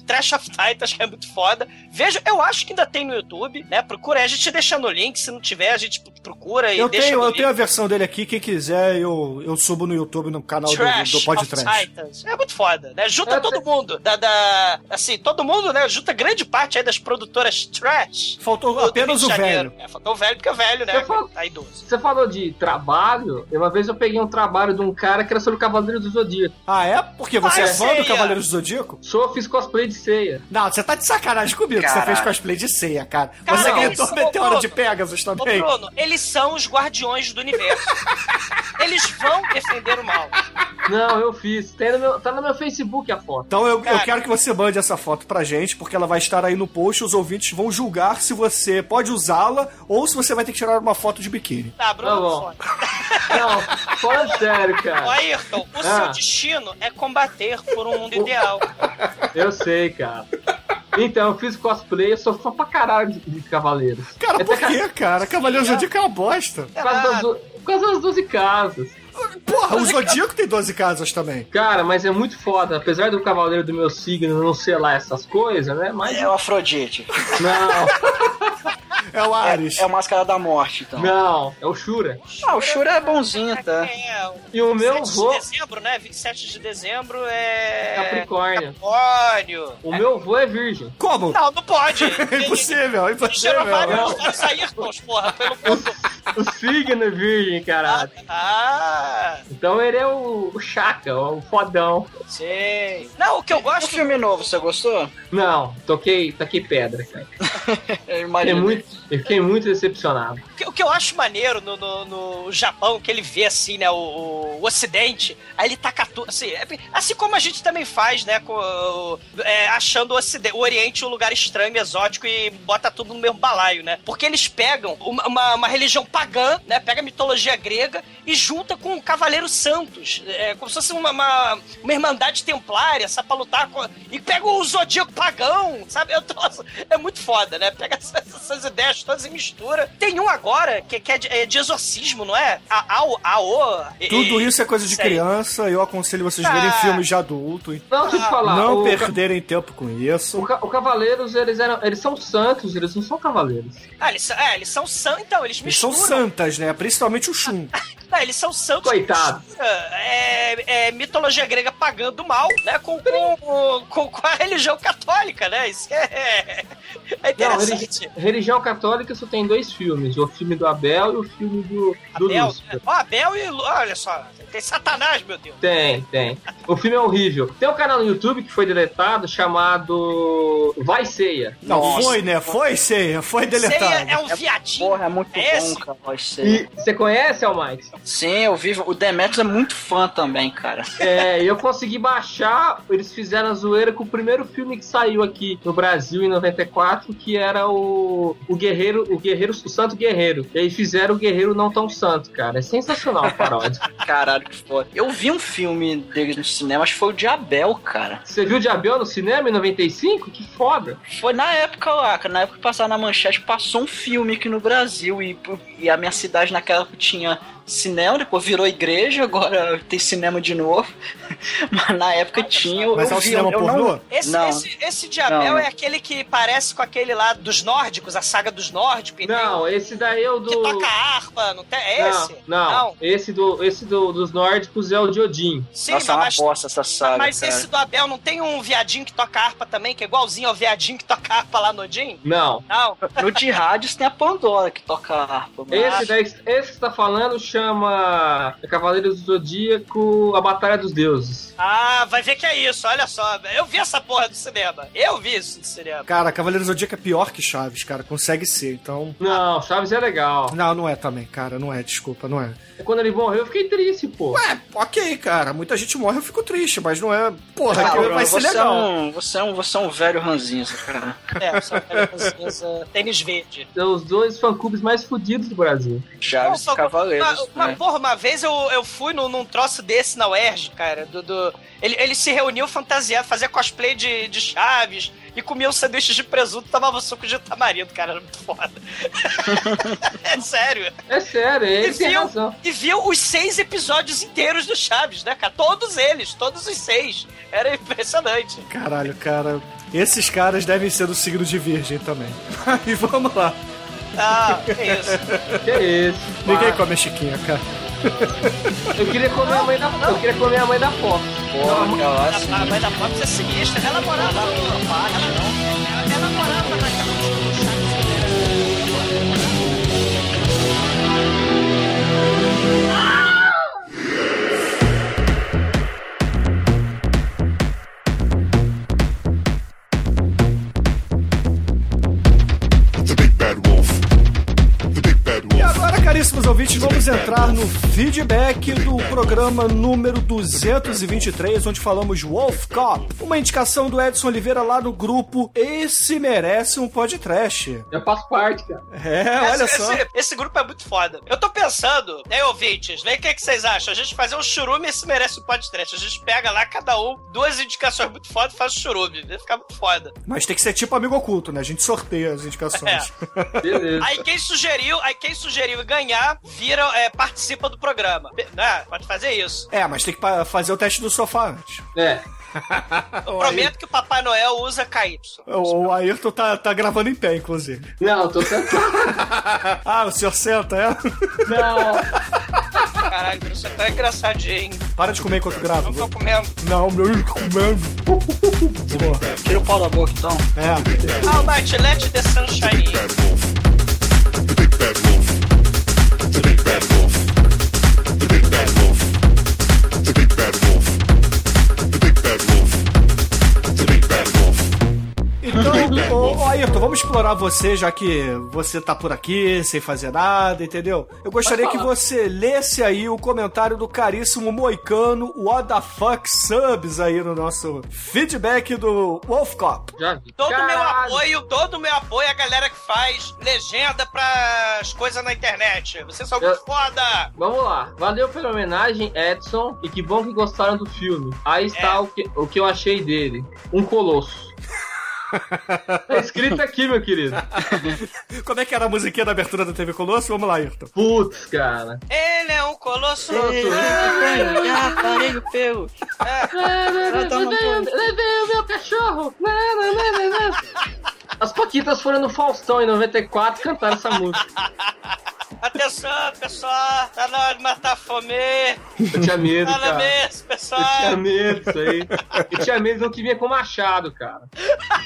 Speaker 2: Trash of Titans, que é muito foda. Veja, eu acho que ainda tem no YouTube, né? Procura aí, a gente deixa no link. Se não tiver, a gente procura e
Speaker 3: Eu
Speaker 2: deixa
Speaker 3: tenho,
Speaker 2: no
Speaker 3: eu
Speaker 2: link.
Speaker 3: tenho a versão dele aqui, quem quiser eu, eu subo no YouTube, no canal do,
Speaker 2: Trash
Speaker 3: do Pod
Speaker 2: of
Speaker 3: Trash.
Speaker 2: Titans. É muito foda, né? Junta
Speaker 4: É,
Speaker 2: todo mundo. Da, da- assim, todo mundo, né? Junta grande parte aí das produtoras trash.
Speaker 3: Faltou
Speaker 2: do- do
Speaker 3: apenas
Speaker 2: Rio
Speaker 3: o velho.
Speaker 2: É, faltou o velho porque é velho, né?
Speaker 4: Eu falo-
Speaker 2: Tá idoso.
Speaker 4: Você falou de trabalho, uma vez eu peguei um trabalho de um cara que era sobre o Cavaleiro do Zodíaco.
Speaker 3: Ah, é? Porque você
Speaker 2: Ah,
Speaker 3: é fã
Speaker 2: sei,
Speaker 3: do
Speaker 2: ó.
Speaker 3: Cavaleiro do Zodíaco?
Speaker 4: Sou, fiz cosplay de ceia.
Speaker 3: Não, você tá de sacanagem comigo, que você fez cosplay de ceia, cara.
Speaker 2: Cara,
Speaker 3: você gritou
Speaker 2: ô,
Speaker 3: meteoro
Speaker 2: Bruno,
Speaker 3: de Pegasus
Speaker 2: Ô,
Speaker 3: também.
Speaker 2: Bruno, eles são os guardiões do universo. eles vão defender o mal.
Speaker 4: Não, eu fiz. Tem no meu- tá no meu Facebook a foto.
Speaker 3: Então eu, eu quero que você mande essa foto pra gente, porque ela vai estar aí no post. Os ouvintes vão julgar se você pode usá-la ou se você vai ter que tirar uma foto de biquíni.
Speaker 2: Tá, Bruno,
Speaker 4: Tá. Não, falando sério,
Speaker 2: Ó,
Speaker 4: cara.
Speaker 2: Ayrton, o
Speaker 4: Ah.
Speaker 2: seu destino é combater por um mundo ideal.
Speaker 4: Eu sei, cara. Então, eu fiz cosplay, eu sou fã pra caralho de, de Cavaleiros.
Speaker 3: Cara,
Speaker 4: Até
Speaker 3: por
Speaker 4: ca-
Speaker 3: quê, cara? Cavaleiro do Zodíaco é uma bosta.
Speaker 4: Por causa, das, do- por causa das 12 casas.
Speaker 3: Porra, o Zodíaco tem 12 casas também.
Speaker 4: Cara, mas é muito foda. Apesar do Cavaleiro do meu signo não ser lá essas coisas, né? Mas.
Speaker 5: É o Afrodite.
Speaker 4: Não,
Speaker 3: É o Ares.
Speaker 5: É o Máscara da Morte, então.
Speaker 4: não, é o Shura.
Speaker 5: Ah, o Shura é bonzinho, tá?
Speaker 2: É,
Speaker 4: E o meu
Speaker 2: 27
Speaker 4: vô.
Speaker 2: de dezembro, né? 27 de dezembro é.
Speaker 4: Capricórnio.
Speaker 2: Capricórnio.
Speaker 4: O meu vô é virgem.
Speaker 3: Como?
Speaker 2: Não, não pode.
Speaker 3: impossível, impossível.
Speaker 2: Gerou vários, vários Ayrtons, porra, pelo mundo.
Speaker 4: O signo é virgem, caralho.
Speaker 2: Ah,
Speaker 4: Então ele é o, o Chaka, o fodão.
Speaker 2: sei. Não, o que eu
Speaker 5: O
Speaker 2: gosto.
Speaker 5: filme novo, você gostou?
Speaker 4: Não, toquei, toquei pedra, cara.
Speaker 5: Imagino.
Speaker 4: muito, eu fiquei muito decepcionado.
Speaker 2: O que, o que eu acho maneiro no, no, no Japão, que ele vê assim, né, o, o Ocidente, aí ele taca tudo, assim, é- assim como a gente também faz, né, com, o- é, achando o, Ocidente, o Oriente um lugar estranho, exótico e bota tudo no mesmo balaio, né? Porque eles pegam uma, uma, uma religião pagã, né, pega a mitologia grega e junta com Cavaleiros Santos, é, como se fosse uma, uma, uma irmandade templária, sabe, pra lutar com, e pega o zodíaco pagão, sabe? Eu tô- é muito foda, né? Pega essas, essas ideias todas e mistura. Tem um agora que, que é, de, é de exorcismo, não é? A, a, a, o,
Speaker 3: Tudo isso é coisa de criança, eu aconselho vocês
Speaker 2: Ah.
Speaker 3: verem filmes de adulto. e
Speaker 4: Não, deixa eu te falar.
Speaker 3: Não
Speaker 4: o,
Speaker 3: perderem tempo com isso.
Speaker 4: o, ca- o Cavaleiros, eles, eram, eles são santos, eles não são cavaleiros.
Speaker 2: Ah, eles, são- é, eles são santos, então, eles
Speaker 3: Eles são
Speaker 2: misturam.
Speaker 3: santas, né? Principalmente o Shun.
Speaker 2: Não, eles são santos.
Speaker 4: Coitado.
Speaker 2: É, é mitologia grega pagando mal, né? Com, com, com, com a religião católica, né? Isso é, é
Speaker 4: Não,
Speaker 2: interessante.
Speaker 4: religi- religião católica só tem dois filmes: o filme do Abel e o filme do, do
Speaker 2: Abel,
Speaker 4: Lúcifer.
Speaker 2: né? Ó, Abel e. Olha só, tem Satanás, meu Deus.
Speaker 4: Tem, tem. O filme é horrível. Tem um canal no YouTube que foi deletado chamado Vai Ceia.
Speaker 3: Não,
Speaker 5: Nossa.
Speaker 3: foi, né? Foi, Ceia. Foi deletado.
Speaker 2: Ceia é um viadinho.
Speaker 5: Porra, é muito
Speaker 2: É
Speaker 5: bom, cara. Vai ser.
Speaker 4: E você conhece, Almighty?
Speaker 5: Sim, eu vi. O Demetrius é muito fã também, cara.
Speaker 4: É, eu consegui baixar. Eles fizeram a zoeira com o primeiro filme que saiu aqui no Brasil em 94, que era o, o Guerreiro, o Guerreiro, o Santo Guerreiro. E aí fizeram o Guerreiro Não Tão Santo, cara. É sensacional a paródia.
Speaker 5: Caralho, que foda. Eu vi um filme deles no cinema, acho que foi o Diabel, cara.
Speaker 4: Você viu o Diabel no cinema em 95? Que foda.
Speaker 5: Foi na época lá, cara, na época que passava na manchete, passou um filme aqui no Brasil e, e a minha cidade naquela época tinha cinema, depois virou igreja, agora tem cinema de novo. Mas na época tinha.
Speaker 3: Mas
Speaker 5: eu
Speaker 3: é um
Speaker 5: vi,
Speaker 3: cinema
Speaker 5: eu
Speaker 3: pornô?
Speaker 5: Não,
Speaker 2: Esse,
Speaker 5: não,
Speaker 2: esse, esse de Abel
Speaker 5: Não.
Speaker 2: é aquele que parece com aquele lá dos nórdicos, a saga dos nórdicos. tem
Speaker 4: Não, esse daí é o do.
Speaker 2: Que toca harpa, não tem? É
Speaker 4: não,
Speaker 2: esse?
Speaker 4: não, Esse, do, esse do, dos nórdicos é o de Odin.
Speaker 2: Sim,
Speaker 5: Nossa, é uma
Speaker 2: mas,
Speaker 5: bosta essa saga.
Speaker 2: mas
Speaker 5: cara.
Speaker 2: esse do Abel não tem um viadinho que toca harpa também, que é igualzinho ao viadinho que toca harpa lá no Odin?
Speaker 4: Não.
Speaker 2: Não.
Speaker 5: No de rádios tem a Pandora que toca harpa. mas-
Speaker 4: Esse, daí, esse que você tá falando chama Cavaleiros do Zodíaco A Batalha dos Deuses.
Speaker 2: Ah, vai ver que é isso, olha só. Eu vi essa porra do cinema. Eu vi isso do cinema.
Speaker 3: Cara, Cavaleiros do Zodíaco é pior que Chaves, cara. Consegue ser, então...
Speaker 4: Não, Chaves é legal.
Speaker 3: Não, não é também, cara. Não é, desculpa, não é.
Speaker 4: Quando ele morreu, eu fiquei triste, pô.
Speaker 3: Ué, ok, cara. Muita gente morre, eu fico triste, mas não é... Porra,
Speaker 5: Ah,
Speaker 3: que
Speaker 5: Bruno,
Speaker 3: vai ser
Speaker 5: você,
Speaker 3: legal.
Speaker 5: É um, você, é um, você é um velho ranzinza, cara.
Speaker 2: É, só aquela tênis verde.
Speaker 4: São os dois fã-clubes mais fodidos do Brasil.
Speaker 5: Chaves e Cavaleiros.
Speaker 2: Uma, uma-
Speaker 5: né?
Speaker 2: Porra, uma vez eu, eu fui num, num troço desse na UERJ, cara. Do, do- ele, ele se reuniu fantasiado, fazia cosplay de, de Chaves e comia um sanduíche de presunto, tomava suco de tamarindo, cara. Era muito foda. é sério.
Speaker 4: É sério,
Speaker 2: E
Speaker 4: ele tem
Speaker 2: viu,
Speaker 4: razão.
Speaker 2: e viu os seis episódios inteiros do Chaves, né, cara? Todos eles, todos os seis. Era impressionante.
Speaker 3: Caralho, cara. Esses caras devem ser do signo de virgem também. E vamos lá.
Speaker 2: Ah, que isso.
Speaker 4: Que isso.
Speaker 3: Ninguém
Speaker 4: Ah,
Speaker 3: come a Chiquinha, cara.
Speaker 4: Eu queria comer a mãe da Eu queria comer a mãe da Fox.
Speaker 5: Porra, aquela lá, assim,
Speaker 2: A mãe da Fox é sinistra. Ela morava no... Ela, ela morava na casa
Speaker 3: ouvintes, vamos entrar no feedback do programa número 223, onde falamos Wolf Cop, uma indicação do Edson Oliveira lá no grupo Esse Merece um Podcast.
Speaker 4: Eu faço parte, cara.
Speaker 3: É, olha
Speaker 2: esse,
Speaker 3: só.
Speaker 2: Esse, esse grupo é muito foda. Eu tô pensando, né, ouvintes, vem o que, que vocês acham? A gente fazer um churume esse merece um podcast. A gente pega lá, cada um, duas indicações muito foda e faz um churume. Vai ficar muito foda.
Speaker 3: Mas tem que ser tipo amigo oculto, né? A gente sorteia as indicações.
Speaker 4: Beleza.
Speaker 2: Aí quem sugeriu, aí quem sugeriu ganhar, vira, é, participa do programa. Né? Pode fazer isso.
Speaker 3: É, mas tem que fazer o teste do sofá antes.
Speaker 4: É.
Speaker 2: Eu prometo que o Papai Noel usa KY.
Speaker 3: O, o Ayrton tá, tá gravando em pé, inclusive.
Speaker 4: Não, eu tô tentando.
Speaker 3: ah, o senhor senta, é?
Speaker 4: Não.
Speaker 2: Caralho, isso é tão engraçadinho.
Speaker 3: Para de comer enquanto grava.
Speaker 2: Não tô comendo.
Speaker 3: Não, meu Deus, comendo.
Speaker 5: Tira o pau da boca, então.
Speaker 3: é.
Speaker 2: How much let the sunshine in?
Speaker 3: Então, ô, ô Ayrton, vamos explorar você, já que você tá por aqui sem fazer nada, entendeu? Eu gostaria que você lesse aí o comentário do caríssimo Moicano What the fuck subs aí no nosso feedback do Wolf Cop.
Speaker 4: Já vi.
Speaker 2: Todo o meu
Speaker 4: Caralho.
Speaker 2: apoio, todo o meu apoio à galera que faz legenda pras coisas na internet. Vocês são muito
Speaker 4: Eu-
Speaker 2: foda!
Speaker 4: Vamos lá. Valeu pela homenagem, Edson. E que bom que gostaram do filme. Aí está
Speaker 2: É.
Speaker 4: o, que, o que eu achei dele: um colosso. tá escrito aqui, meu querido.
Speaker 3: Como é que era a musiquinha da abertura da TV Colosso? Vamos lá, Ayrton.
Speaker 4: Putz, cara.
Speaker 2: Ele é um colosso.
Speaker 5: Já parei o pelo.
Speaker 4: Levei, levei o meu cachorro. As Paquitas foram no Faustão em 94 cantaram essa música.
Speaker 2: Atenção, pessoal. Tá na hora de matar a fome.
Speaker 4: Eu tinha medo,
Speaker 2: Tá na
Speaker 4: cara.
Speaker 2: mesa, pessoal.
Speaker 4: Eu tinha medo disso aí. Eu tinha medo do que vinha com machado, cara.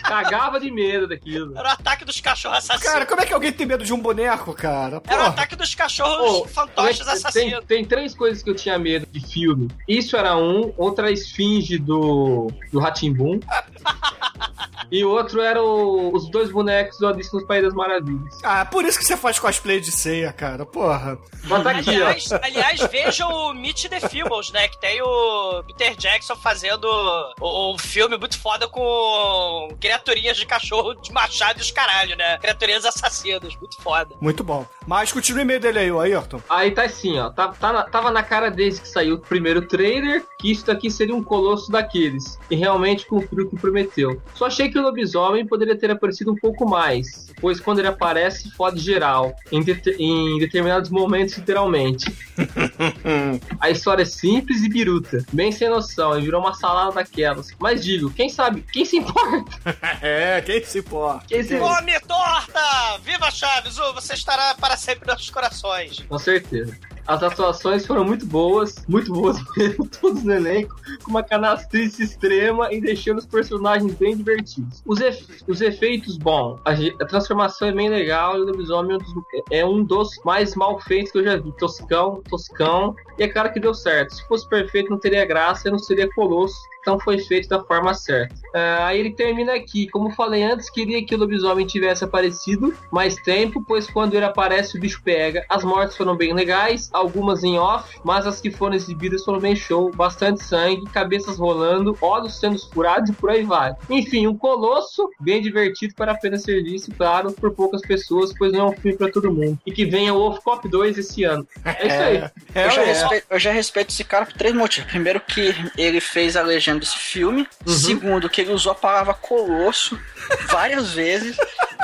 Speaker 4: Cagava de medo daquilo.
Speaker 2: Era o ataque dos cachorros assassinos.
Speaker 3: Cara, como é que alguém tem medo de um boneco, cara?
Speaker 2: Era o
Speaker 3: Porra.
Speaker 2: ataque dos cachorros
Speaker 4: Ô,
Speaker 2: fantoches
Speaker 4: tem,
Speaker 2: assassinos.
Speaker 4: tem três coisas que eu tinha medo de filme. Isso era um, outra a esfinge do, do Ratimbum. e outro era o- os dois bonecos do Alice nos País das Maravilhas.
Speaker 3: Ah, por isso que você faz cosplay de ceia, cara. Porra.
Speaker 4: Mas tá aqui, ó.
Speaker 2: Aliás, aliás, vejam o Meet the Feebles, né? Que tem o Peter Jackson fazendo um filme muito foda com criaturinhas de cachorro de machado e os caralho, né? Criaturinhas assassinas, muito foda.
Speaker 3: Muito bom. Mas continue o e-mail dele aí, ô Ayrton.
Speaker 4: Aí tá assim, ó. Tá, tá na- tava na cara desde que saiu o primeiro trailer que isso daqui seria um colosso daqueles. E realmente cumpriu o que prometeu. Só achei que que o lobisomem poderia ter aparecido um pouco mais, pois quando ele aparece, fode geral, em, det- em determinados momentos, literalmente. A história é simples e biruta, bem sem noção, e virou uma salada daquelas. Mas digo, quem sabe, quem se importa?
Speaker 3: É, quem se importa?
Speaker 4: Quem se
Speaker 2: Come torta! Viva Chaves! Ô, Você estará para sempre nos nossos corações.
Speaker 4: Com certeza. As atuações foram muito boas, muito boas mesmo, todos no elenco, com uma canastrice extrema e deixando os personagens bem divertidos. Os, efe- os efeitos, bom, a, a transformação é bem legal e o lobisomem é um, dos, é um dos mais mal feitos que eu já vi. Toscão, toscão, e é claro que deu certo. Se fosse perfeito, não teria graça, não seria colosso. Então foi feito da forma certa. Ah, aí ele termina aqui. Como falei antes, queria que o lobisomem tivesse aparecido mais tempo, pois quando ele aparece o bicho pega. As mortes foram bem legais, algumas em off, mas as que foram exibidas foram bem show. Bastante sangue, cabeças rolando, olhos sendo furados e por aí vai. Enfim, um colosso bem divertido para apenas ser visto, claro, por poucas pessoas, pois não é um filme para todo mundo. E que venha o Wolf Cop 2 esse ano. É isso aí.
Speaker 3: É,
Speaker 5: eu, já
Speaker 3: é.
Speaker 5: respeito, eu já respeito esse cara por três motivos. Primeiro, que ele fez a legenda desse filme.
Speaker 3: Uhum.
Speaker 5: Segundo, que ele usou a palavra colosso várias vezes.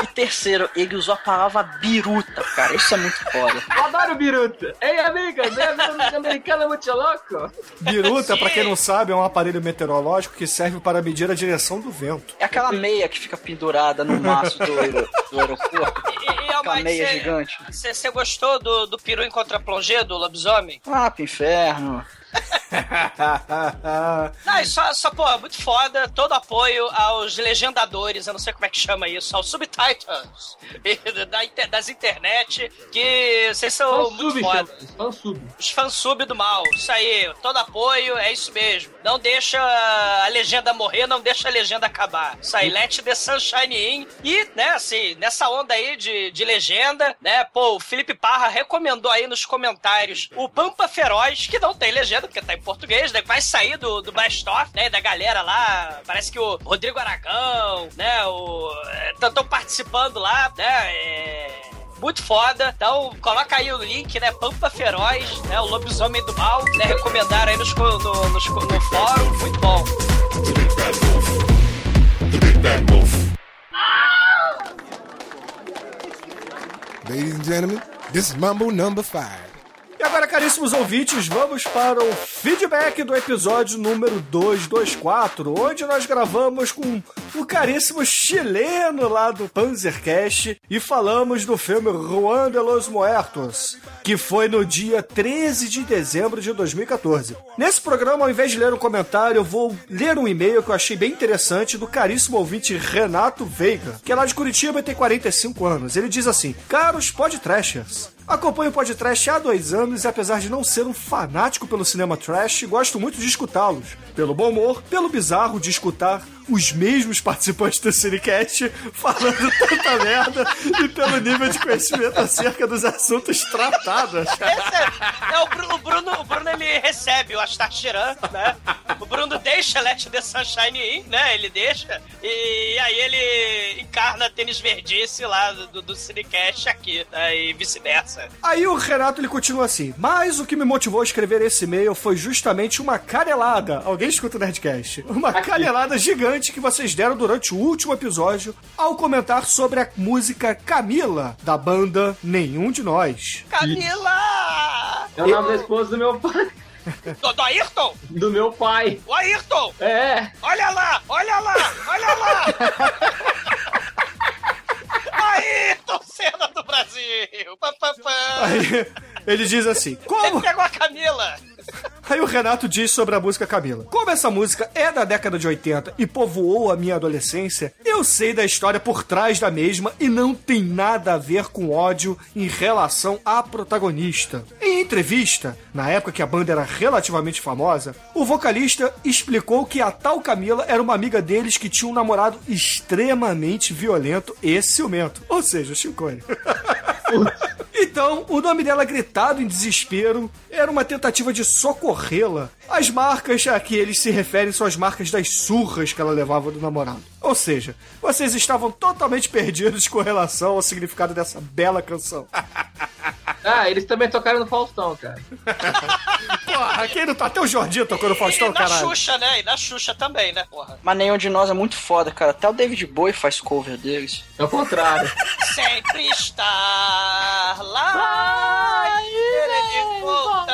Speaker 5: E terceiro, ele usou a palavra biruta, cara. Isso é muito foda.
Speaker 4: Eu adoro biruta. Ei, amigas, é a americana muito louco?
Speaker 3: Biruta, pra quem não sabe, é um aparelho meteorológico que serve para medir a direção do vento.
Speaker 5: É aquela meia que fica pendurada no maço do, do aeroporto.
Speaker 2: E, e
Speaker 5: Aquela
Speaker 2: Almighty,
Speaker 5: meia
Speaker 2: você-
Speaker 5: gigante.
Speaker 2: Você gostou do, do peru em contra-plongé do lobisomem?
Speaker 5: Ah, pro inferno.
Speaker 2: Não, e só, só, pô, muito foda. Todo apoio aos legendadores, eu não sei como é que chama isso, aos subtitles da, das internet, que vocês são muito foda.
Speaker 4: chama. Fansub.
Speaker 2: Os fansub do mal, isso aí, todo apoio, é isso mesmo. Não deixa a legenda morrer, não deixa a legenda acabar. Isso aí, let the sunshine in. E, né, assim, nessa onda aí de, de legenda, né, pô, o Felipe Parra recomendou aí nos comentários o Pampa Feroz, que não tem legenda, porque tá em português, né, vai sair do, do Best Of, né, da galera lá, parece que o Rodrigo Aragão, né, o... estão participando lá, né, é muito foda. Então, coloca aí o link, né? Pampa Feroz, né? O lobisomem do mal, né? Recomendaram aí nos, no, nos no fórum. Muito bom.
Speaker 6: Ladies and gentlemen, this is Mumble number five.
Speaker 3: E agora, caríssimos ouvintes, vamos para o feedback do episódio número 224, onde nós gravamos com o caríssimo chileno lá do Panzercast e falamos do filme Juan de los Muertos, que foi no dia 13 de dezembro de 2014. Nesse programa, ao invés de ler um comentário, eu vou ler um e-mail que eu achei bem interessante do caríssimo ouvinte Renato Veiga, que é lá de Curitiba e tem 45 anos. Ele diz assim: Caros podtrashers, Acompanho o podcast há dois anos e apesar de não ser um fanático pelo cinema trash, gosto muito de escutá-los. Pelo bom humor, pelo bizarro de escutar os mesmos participantes do Cinecast falando tanta merda e pelo nível de conhecimento acerca dos assuntos tratados.
Speaker 2: Esse é, é o Bruno, o Bruno, o Bruno ele recebe o Astarchiran, né? O Bruno deixa Let the Sunshine in, né? Ele deixa. E, aí ele encarna tênis verdice lá do, do Cinecast aqui, né? E vice-versa.
Speaker 3: Aí o Renato ele continua assim: Mas o que me motivou a escrever esse e-mail foi justamente uma canelada. Alguém escuta o Nerdcast? Uma canelada gigante que vocês deram durante o último episódio ao comentar sobre a música Camila, da banda Nenhum de Nós.
Speaker 2: Camila!
Speaker 4: É o nome da esposa do meu pai.
Speaker 2: Do, do Ayrton?
Speaker 4: Do meu pai.
Speaker 2: O Ayrton!
Speaker 4: É.
Speaker 2: Olha lá! Olha lá! Olha lá! Ayrton Senna do Brasil! Pá, pá, pá.
Speaker 3: Aí ele diz assim:
Speaker 2: Ele
Speaker 3: Como?
Speaker 2: pegou a Camila!
Speaker 3: Aí o Renato diz sobre a música Camila. Como essa música é da década de 80 e povoou a minha adolescência, eu sei da história por trás da mesma e não tem nada a ver com ódio em relação à protagonista. Em entrevista, na época que a banda era relativamente famosa, o vocalista explicou que a tal Camila era uma amiga deles que tinha um namorado extremamente violento e ciumento. Ou seja, o Chicoio. Então, o nome dela gritado em desespero era uma tentativa de socorrê-la. As marcas a que eles se referem são as marcas das surras que ela levava do namorado. Ou seja, vocês estavam totalmente perdidos com relação ao significado dessa bela canção.
Speaker 4: Ah, eles também tocaram no Faustão, cara.
Speaker 3: Porra, quem não tá? Até o Jorginho tocou no Faustão,
Speaker 2: e na
Speaker 3: caralho.
Speaker 2: Xuxa, né? E na Xuxa também, né, porra?
Speaker 5: Mas nenhum de nós é muito foda, cara. Até o David Bowie faz cover deles.
Speaker 4: É o contrário.
Speaker 2: Sempre estar lá. de volta.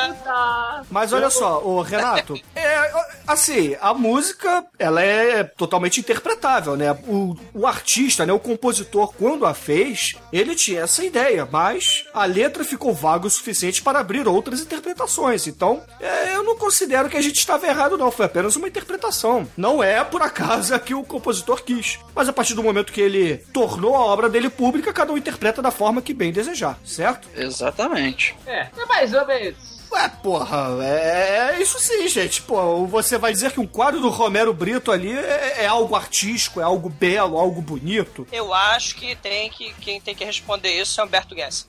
Speaker 3: Mas olha só, o Renato, é, assim, a música, ela é totalmente interpretável, né? O, o artista, né, o compositor, quando a fez, ele tinha essa ideia, mas a letra ficou vaga o suficiente para abrir outras interpretações. Então, é, eu não considero que a gente estava errado, não. Foi apenas uma interpretação. Não é, por acaso, a que o compositor quis. Mas a partir do momento que ele tornou a obra dele pública, cada um interpreta da forma que bem desejar, certo?
Speaker 5: Exatamente.
Speaker 4: É, é mais ou menos.
Speaker 3: Ué, porra, é, é isso sim, gente. Pô, você vai dizer que um quadro do Romero Brito ali é, é algo artístico, é algo belo, algo bonito?
Speaker 2: Eu acho que tem que quem tem que responder isso é Humberto Guess.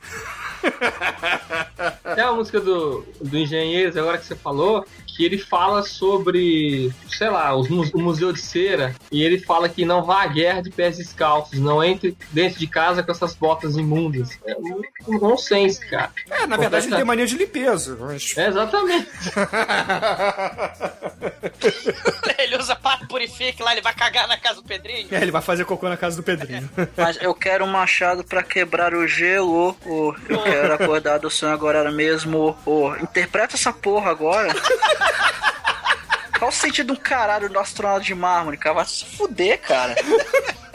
Speaker 4: Tem uma música do, do Engenheiros, agora que você falou, que ele fala sobre, sei lá, os, o Museu de Cera, e ele fala que não vá à guerra de pés descalços, não entre dentro de casa com essas botas imundas. É um nonsense, cara.
Speaker 3: É, na verdade ele tem mania de limpeza. Mas...
Speaker 4: É, exatamente.
Speaker 2: Ele usa pato purifique lá, ele vai cagar na casa do Pedrinho.
Speaker 3: É, ele vai fazer cocô na casa do Pedrinho.
Speaker 5: Mas eu quero um machado pra quebrar o gelo. ô. eu quero acordar do sonho agora mesmo. ô. interpreta essa porra agora. Qual o sentido de um caralho do astronauta de mármore, cara? Vai se fuder, cara.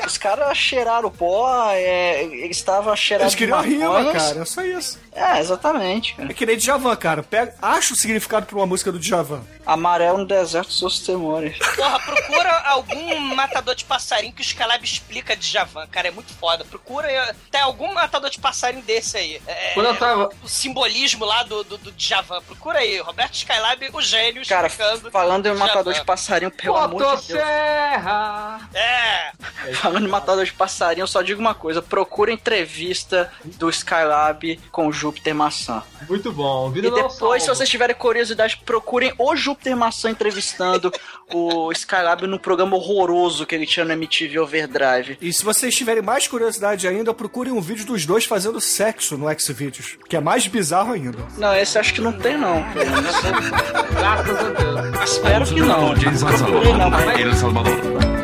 Speaker 5: Os caras cheiraram pó, é, eles estavam cheirando
Speaker 3: Eles queriam a rima,
Speaker 5: maconhas.
Speaker 3: cara, é só isso.
Speaker 5: É, exatamente, cara.
Speaker 3: É que nem Djavan, cara. Pega, acha o significado pra uma música do Djavan.
Speaker 5: Amarelo no deserto, seus temores.
Speaker 2: Porra, procura algum matador de passarinho que o Skylab explica de Javan, cara, é muito foda. Procura, tem algum matador de passarinho desse aí. É,
Speaker 4: Quando eu tava.
Speaker 2: O simbolismo lá do, do, do Djavan. Procura aí, Roberto Skylab, o gênio,
Speaker 5: Cara,
Speaker 2: explicando.
Speaker 5: falando em matador
Speaker 2: Djavan.
Speaker 5: de passarinho, pelo amor de Deus.
Speaker 2: É,
Speaker 5: Falando em matador de passarinho, eu só digo uma coisa: procura entrevista do Skylab com o Júpiter Maçã.
Speaker 4: Muito bom. Vida
Speaker 5: E
Speaker 4: não
Speaker 5: depois, se vocês tiverem curiosidade, procurem o Júpiter Maçã entrevistando o Skylab no programa horroroso que ele tinha no MTV Overdrive.
Speaker 3: E se vocês tiverem mais curiosidade ainda, procurem um vídeo dos dois fazendo sexo no Xvideos, que é mais bizarro ainda.
Speaker 5: Não, esse acho que não tem, não.
Speaker 4: Graças a Deus.
Speaker 5: Espero que não.
Speaker 9: En San
Speaker 5: Procurei não,
Speaker 9: Salvador,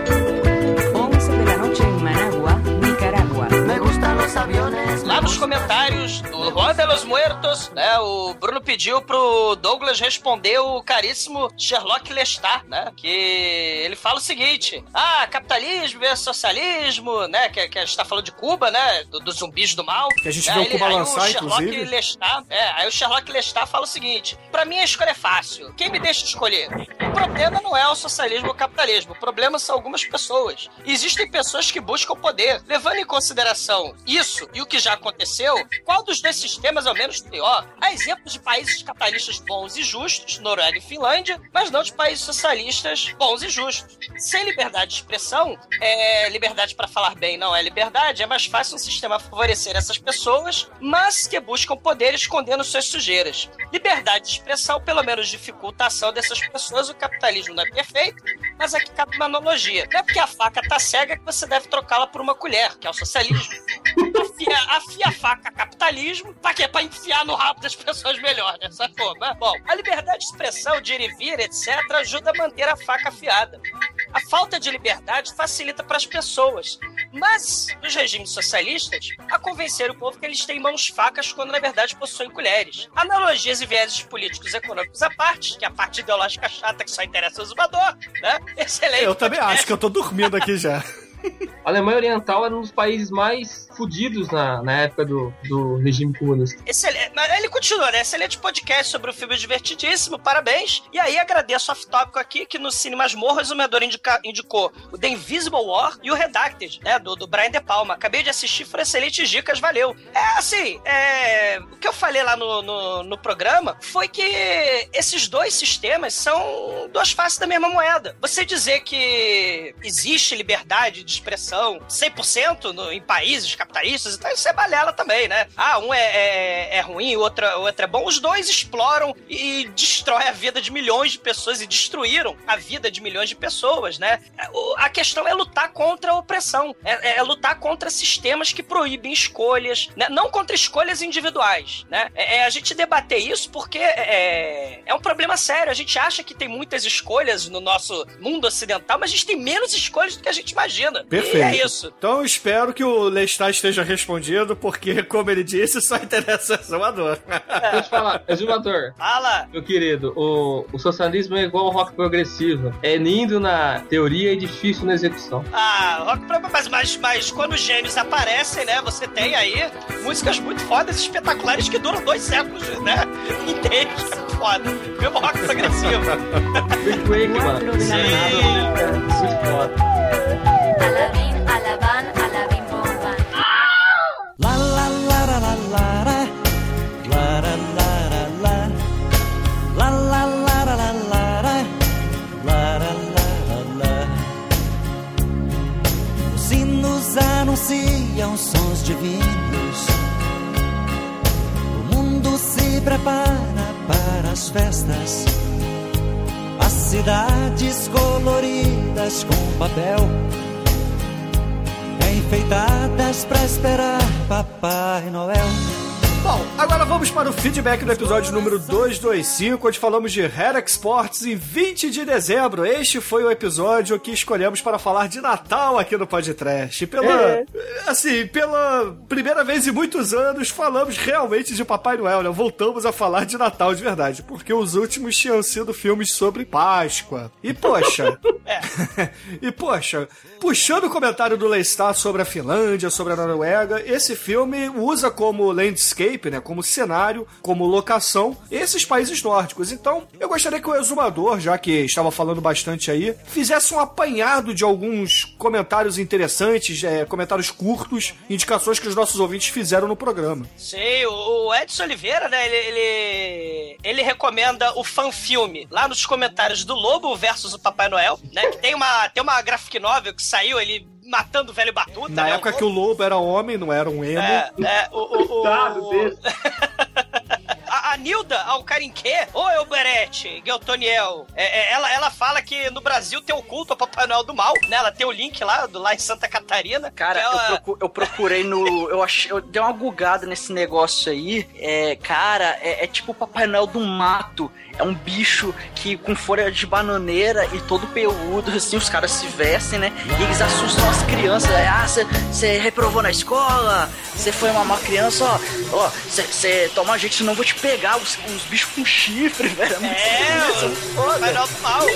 Speaker 2: lá nos comentários do Juan de los Muertos, né, o Bruno pediu pro Douglas responder o caríssimo Sherlock Lestat, né, que ele fala o seguinte, ah, capitalismo versus socialismo, né, que, que a gente tá falando de Cuba, né, do- dos zumbis do mal.
Speaker 3: Que a gente
Speaker 2: né, ele-
Speaker 3: Cuba
Speaker 2: aí
Speaker 3: lançar,
Speaker 2: o Sherlock
Speaker 3: inclusive.
Speaker 2: Lestat, é, aí o Sherlock Lestat fala o seguinte, pra mim a escolha é fácil, quem me deixa escolher? O problema não é o socialismo ou o capitalismo, o problema são algumas pessoas. Existem pessoas que buscam poder. Levando em consideração isso e o que já aconteceu, qual dos dois sistemas é o menos pior? Há exemplos de países capitalistas bons e justos, Noruega e Finlândia, mas não de países socialistas bons e justos. Sem liberdade de expressão, é liberdade para falar bem não é liberdade, é mais fácil um sistema favorecer essas pessoas, mas que buscam poder escondendo suas sujeiras. Liberdade de expressão, pelo menos, dificulta a ação dessas pessoas. O capitalismo não é perfeito, mas aqui cabe uma analogia. Não é porque a faca tá cega que você deve trocá-la por uma colher, que é o socialismo. Afia, afia a faca capitalismo, pra quê? Pra enfiar no rabo das pessoas melhor, né? Sacou? Mas, bom, a liberdade de expressão, de ir e vir, etc., ajuda a manter a faca afiada. A falta de liberdade facilita para as pessoas, mas os regimes socialistas a convencer o povo que eles têm mãos facas quando na verdade possuem colheres. Analogias e vieses políticos e econômicos à parte, que é a parte ideológica chata que só interessa ao zumbador, né? Excelente.
Speaker 3: Eu também acho que eu tô dormindo aqui já.
Speaker 4: A Alemanha Oriental era um dos países mais fudidos na, na época do, do regime comunista.
Speaker 2: Excelente. Mas ele continua, né? Excelente podcast sobre o filme divertidíssimo, parabéns. E aí agradeço off-tópico aqui que no Cine Masmorras o Medor indica- indicou o The Invisible War e o Redacted, né? Do, do Brian De Palma. Acabei de assistir, foram excelentes dicas, valeu. É assim, é, o que eu falei lá no, no, no programa foi que esses dois sistemas são duas faces da mesma moeda. Você dizer que existe liberdade de expressão 100% no, em países capitalistas, então isso é balela também, né? Ah, um é, é, é ruim, o outro, o outro é bom. Os dois exploram e destrói a vida de milhões de pessoas e destruíram a vida de milhões de pessoas, né? A questão é lutar contra a opressão, é, é lutar contra sistemas que proíbem escolhas, né? não contra escolhas individuais, né? É, é a gente debater isso porque é, é um problema sério. A gente acha que tem muitas escolhas no nosso mundo ocidental, mas a gente tem menos escolhas do que a gente imagina.
Speaker 3: Perfeito.
Speaker 2: E é isso.
Speaker 3: Então eu espero que o Lestat esteja respondido, porque, como ele disse, só interessa o exumador.
Speaker 4: Deixa eu te falar, exumador.
Speaker 2: Fala!
Speaker 4: Meu querido, o, o socialismo é igual ao rock progressivo. É lindo na teoria e difícil na execução.
Speaker 2: Ah, rock mas, mas, mas quando os gênios aparecem, né? Você tem aí músicas muito fodas, espetaculares, que duram dois séculos, né? É foda. Mesmo rock progressivo.
Speaker 4: Quick Wake, mano. É, muito foda.
Speaker 6: Anunciam sons divinos. O mundo se prepara para as festas. As cidades coloridas com papel enfeitadas pra esperar Papai Noel.
Speaker 3: Bom, agora vamos para o feedback do episódio número 225, onde falamos de Hair Exports em 20 de dezembro. Este foi o episódio que escolhemos para falar de Natal aqui no Podcast. Pela, assim, pela primeira vez em muitos anos, falamos realmente de Papai Noel, né? Voltamos a falar de Natal de verdade, porque os últimos tinham sido filmes sobre Páscoa. E, poxa... e, poxa, puxando o comentário do Lestat sobre a Finlândia, sobre a Noruega, esse filme usa como landscape, né, como cenário, como locação, esses países nórdicos. Então, eu gostaria que o exumador, já que estava falando bastante aí, fizesse um apanhado de alguns comentários interessantes, é, comentários curtos, indicações que os nossos ouvintes fizeram no programa.
Speaker 2: Sei, o Edson Oliveira, né, ele, ele, ele recomenda o fanfilme lá nos comentários do Lobo versus o Papai Noel, né, que tem uma, tem uma graphic novel que saiu, ele matando o velho Batuta,
Speaker 3: Na
Speaker 2: né,
Speaker 3: época que o lobo era homem, não era um emo.
Speaker 2: É, é, o, o, o,
Speaker 4: Coitado
Speaker 2: o-
Speaker 4: dele.
Speaker 2: A, a Nilda Alcarinque, ou Elberete, Geltoniel, é, é, ela, ela fala que no Brasil tem o culto ao Papai Noel do Mal, né? Ela tem o link lá, do, lá em Santa Catarina.
Speaker 5: Cara,
Speaker 2: que ela-
Speaker 5: eu, procu- eu procurei no. Eu achei. Eu dei uma bugada nesse negócio aí. É, cara, é, é tipo o Papai Noel do mato. É um bicho que com folha de bananeira e todo peludo, assim, os caras se vestem, né? E eles assustam as crianças. É, Ah, você reprovou na escola, você foi uma má criança, ó. Ó, você toma jeito, senão eu vou te pegar. Os, os bichos com chifre, velho. muito
Speaker 2: É,
Speaker 5: foda.
Speaker 2: Noel do Mal.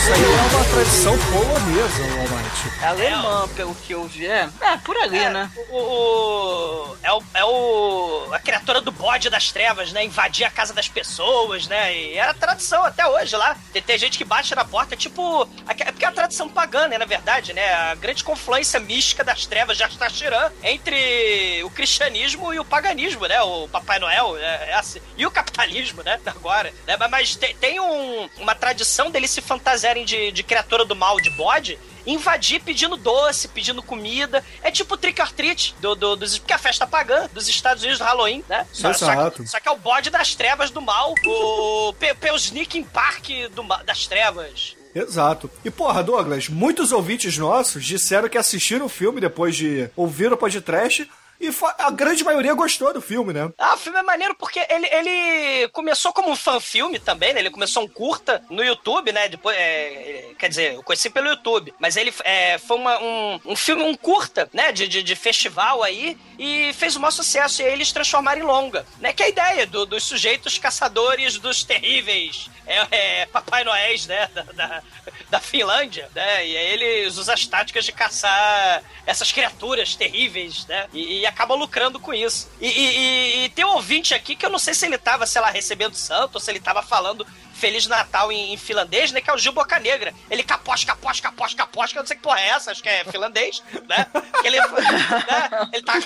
Speaker 3: Isso aí é uma tradição polonesa, o Almighty.
Speaker 5: É alemã, pelo que eu vi. É, é por ali,
Speaker 2: É,
Speaker 5: né?
Speaker 2: o, o- é o. É o. A criatura do bode das trevas, né? Invadir a casa das pessoas, né? E era tradição até hoje lá. Tem, tem gente que bate na porta, tipo. É porque é a tradição pagã, né? Na verdade, né? A grande confluência mística das trevas de Astaxirã entre o cristianismo e o paganismo, né? O Papai Noel, é, é assim. E o capitalismo, né? Agora. Né? Mas- Mas tem, tem um- uma tradição deles se fantasiarem de, de criatura do mal, de bode, invadir pedindo doce, pedindo comida. É tipo o trick or treat do, do, dos, porque é a festa pagã dos Estados Unidos do Halloween, né? Só, só,
Speaker 3: Exato.
Speaker 2: que, só que é o bode das trevas do mal, o Pe- Peusnick Park do, ma- das trevas.
Speaker 3: Exato. E porra, Douglas, muitos ouvintes nossos disseram que assistiram o filme depois de ouvir o podcast e a grande maioria gostou do filme, né?
Speaker 2: Ah, o filme é maneiro porque ele, ele começou como um fan-filme também, né? Ele começou um curta no YouTube, né? Depois, é, quer dizer, eu conheci pelo YouTube, mas ele é, foi uma- um, um filme, um curta, né? De, de, de festival aí e fez o maior sucesso. E aí eles transformaram em longa, né? Que é a ideia do- dos sujeitos caçadores dos terríveis é, é, Papai Noéis, né? Da, da, da Finlândia, né? E aí eles usam as táticas de caçar essas criaturas terríveis, né? E, e acabam lucrando com isso. E, e- e- e tem um ouvinte aqui que eu não sei se ele tava, sei lá, recebendo santo ou se ele tava falando Feliz Natal em, em finlandês, né? Que é o Gil Bocanegra. Ele capós, capós, capós, capós, que eu não sei que porra é essa, acho que é finlandês, né? Que ele, né? ele tá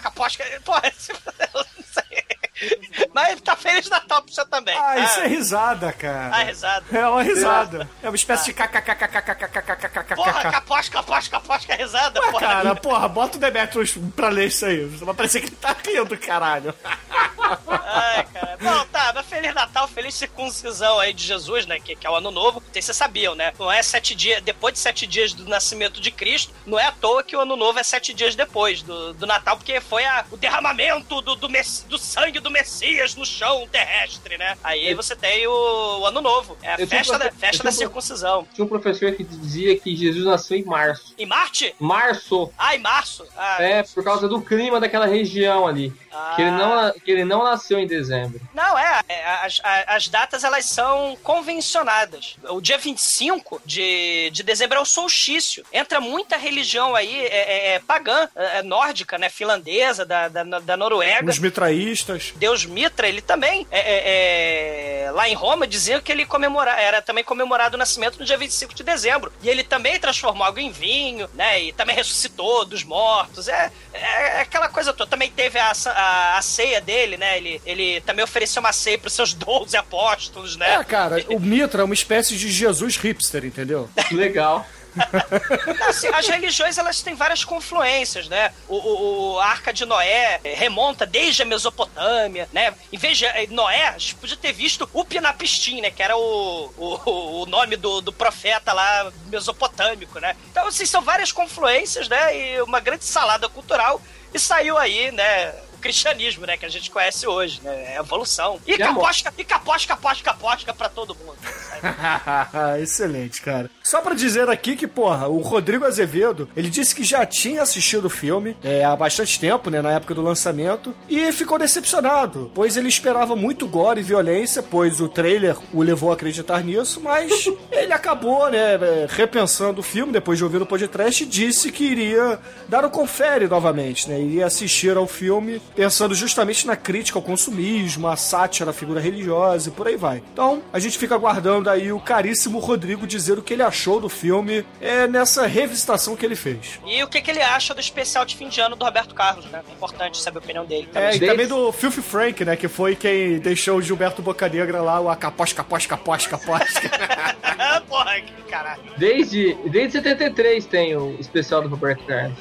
Speaker 2: capós, porra, não sei. Mas tá Feliz Natal pra você também.
Speaker 3: Ah, isso é risada, cara.
Speaker 2: Ah, risada.
Speaker 3: É uma risada. É uma espécie de
Speaker 2: Porra,
Speaker 3: kkkkkkkkkkkkkk.
Speaker 2: capós, capós, capós, que é risada,
Speaker 3: Ué,
Speaker 2: porra.
Speaker 3: cara, porra, bota o Demetrius pra ler isso aí. Vai parecer que ele tá rindo, caralho.
Speaker 2: Ai, cara. Bom, tá, Feliz Natal, feliz circuncisão aí de Jesus, né? Que, que é o ano novo. Não sei se vocês sabiam, né? Não é sete dias, depois de sete dias do nascimento de Cristo, não é à toa que o ano novo é sete dias depois do, do Natal, porque foi a- o derramamento do, do, Mess- do sangue do Messias no chão terrestre, né? Aí você tem o, o ano novo. É a
Speaker 4: Eu tinha um
Speaker 2: festa, da, festa
Speaker 4: eu
Speaker 2: da
Speaker 4: um
Speaker 2: circuncisão.
Speaker 4: Tinha um professor que dizia que Jesus nasceu em março.
Speaker 2: Em Marte?
Speaker 4: Março.
Speaker 2: Ah, em março? Ah,
Speaker 4: É, por causa do clima daquela região ali. Que, ele não, que ele não nasceu em dezembro.
Speaker 2: Não, é, é, as, as datas elas são convencionadas. O dia 25 de, de dezembro é o solstício. Entra muita religião aí é, é, é pagã, é, é nórdica, né? Finlandesa, da, da, da Noruega.
Speaker 3: Os mitraístas.
Speaker 2: Deus Mitra, ele também, é, é, lá em Roma, diziam que ele comemora, era também comemorado o nascimento no dia 25 de dezembro. E ele também transformou água em vinho, né? E também ressuscitou dos mortos. É, é aquela coisa toda. Também teve a, a, a ceia dele, né? Ele, ele também ofereceu uma ceia para os seus 12 apóstolos, né?
Speaker 3: É, cara, o Mitra é uma espécie de Jesus hipster, entendeu?
Speaker 4: Legal.
Speaker 2: Assim, as religiões elas têm várias confluências, né? O, o- o- a Arca de Noé eh, remonta desde a Mesopotâmia, né? Em vez de eh, Noé, a gente podia ter visto Upinapistim, né? Que era o, o, o nome do, do profeta lá mesopotâmico, né? Então, assim, são várias confluências, né? E uma grande salada cultural. E saiu aí, né? O cristianismo, né? Que a gente conhece hoje, né? É evolução. E caposca, e caposca, caposca, caposca pra todo mundo.
Speaker 3: Excelente, cara. Só pra dizer aqui que, porra, o Rodrigo Azevedo, ele disse que já tinha assistido o filme é, há bastante tempo, né, na época do lançamento, e ficou decepcionado, pois ele esperava muito gore e violência, pois o trailer o levou a acreditar nisso, mas ele acabou, né, é, repensando o filme depois de ouvir o podcast e disse que iria dar o confere novamente, né, iria assistir ao filme pensando justamente na crítica ao consumismo, a sátira à figura religiosa e por aí vai. Então, a gente fica aguardando aí o caríssimo Rodrigo dizer o que ele achou do filme é, nessa revisitação que ele fez.
Speaker 2: E o que, que ele acha do especial de fim de ano do Roberto Carlos, né? É importante saber a opinião dele.
Speaker 3: É, e também do Filthy Frank, né, que foi quem deixou o Gilberto Bocanegra lá, o acapós, capós, capós, capós.
Speaker 2: Ah, Porra, que caralho.
Speaker 4: Desde, desde 73 tem o especial do Roberto Carlos.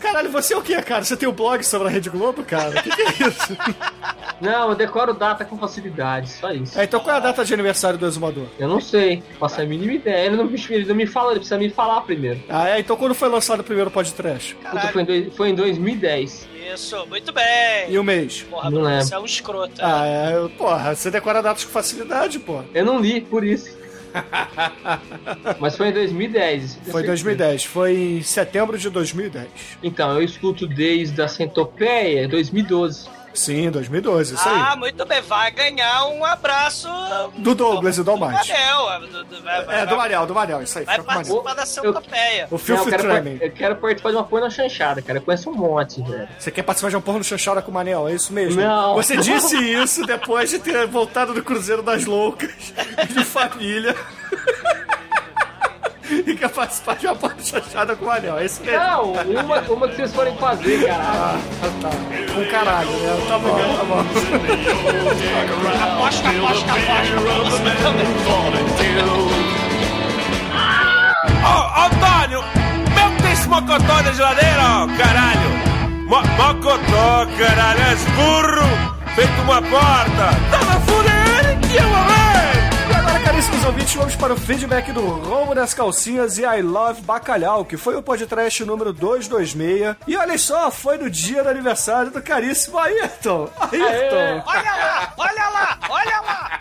Speaker 3: Caralho, você é o que, cara? Você tem um blog sobre a Rede Globo, cara? O que, que é isso?
Speaker 4: Não, eu decoro data com facilidade, só isso.
Speaker 3: É, então qual é a data de aniversário do Exumador?
Speaker 4: Eu não sei, faço a mínima ideia. Ele não, me- ele não me fala, ele precisa me falar primeiro.
Speaker 3: Ah, é? Então quando foi lançado o primeiro podcast?
Speaker 4: Puta, foi, em dois- foi em 2010.
Speaker 2: Isso, muito bem.
Speaker 3: E o mês?
Speaker 2: Porra,
Speaker 4: Não
Speaker 2: Bruno,
Speaker 4: lembro.
Speaker 2: você é um escroto.
Speaker 3: Ah, é, porra, você decora datas com facilidade, pô.
Speaker 4: Eu não li, por isso. Mas foi em 2010. isso eu tenho
Speaker 3: Foi em
Speaker 4: certeza.
Speaker 3: 2010, foi em setembro de 2010.
Speaker 4: Então, eu escuto desde a Centopeia, 2012.
Speaker 3: Sim, 2012, isso
Speaker 2: Ah,
Speaker 3: aí.
Speaker 2: muito bem. Vai ganhar um abraço
Speaker 3: Do Douglas e do
Speaker 2: do
Speaker 3: Almighty.
Speaker 2: Manel. do- do-
Speaker 3: É,
Speaker 2: vai-
Speaker 3: do Manel, do Manel, isso aí.
Speaker 2: Vai participar da centopeia.
Speaker 3: O Treming.
Speaker 4: par- eu quero participar de uma porra chanchada, cara. Eu conheço um monte, velho.
Speaker 3: Você quer participar de um porra no chanchada com o Manel, é isso mesmo?
Speaker 4: Não.
Speaker 3: Você disse isso depois de ter voltado do Cruzeiro das Loucas, de família. e quer participar de uma porra no chanchada com o Manel, é isso mesmo?
Speaker 4: Não, uma, uma que vocês forem fazer, cara.
Speaker 3: Ah, tá. Com caralho, né? Tá bom, tá bom.
Speaker 2: Aposta, aposta, aposta.
Speaker 9: Ô, Antônio, meu que tem esse mocotó na geladeira, ó, caralho. Mo mocotó, caralho, és burro, feito uma porta. Tava fudendo que eu morrer.
Speaker 3: Caríssimos ouvintes, vamos para o feedback do Rombo das Calcinhas e I Love Bacalhau, que foi o podcast número 226. E olha só, foi no dia do aniversário do caríssimo Ayrton. Ayrton.
Speaker 2: Olha lá, olha lá, olha lá.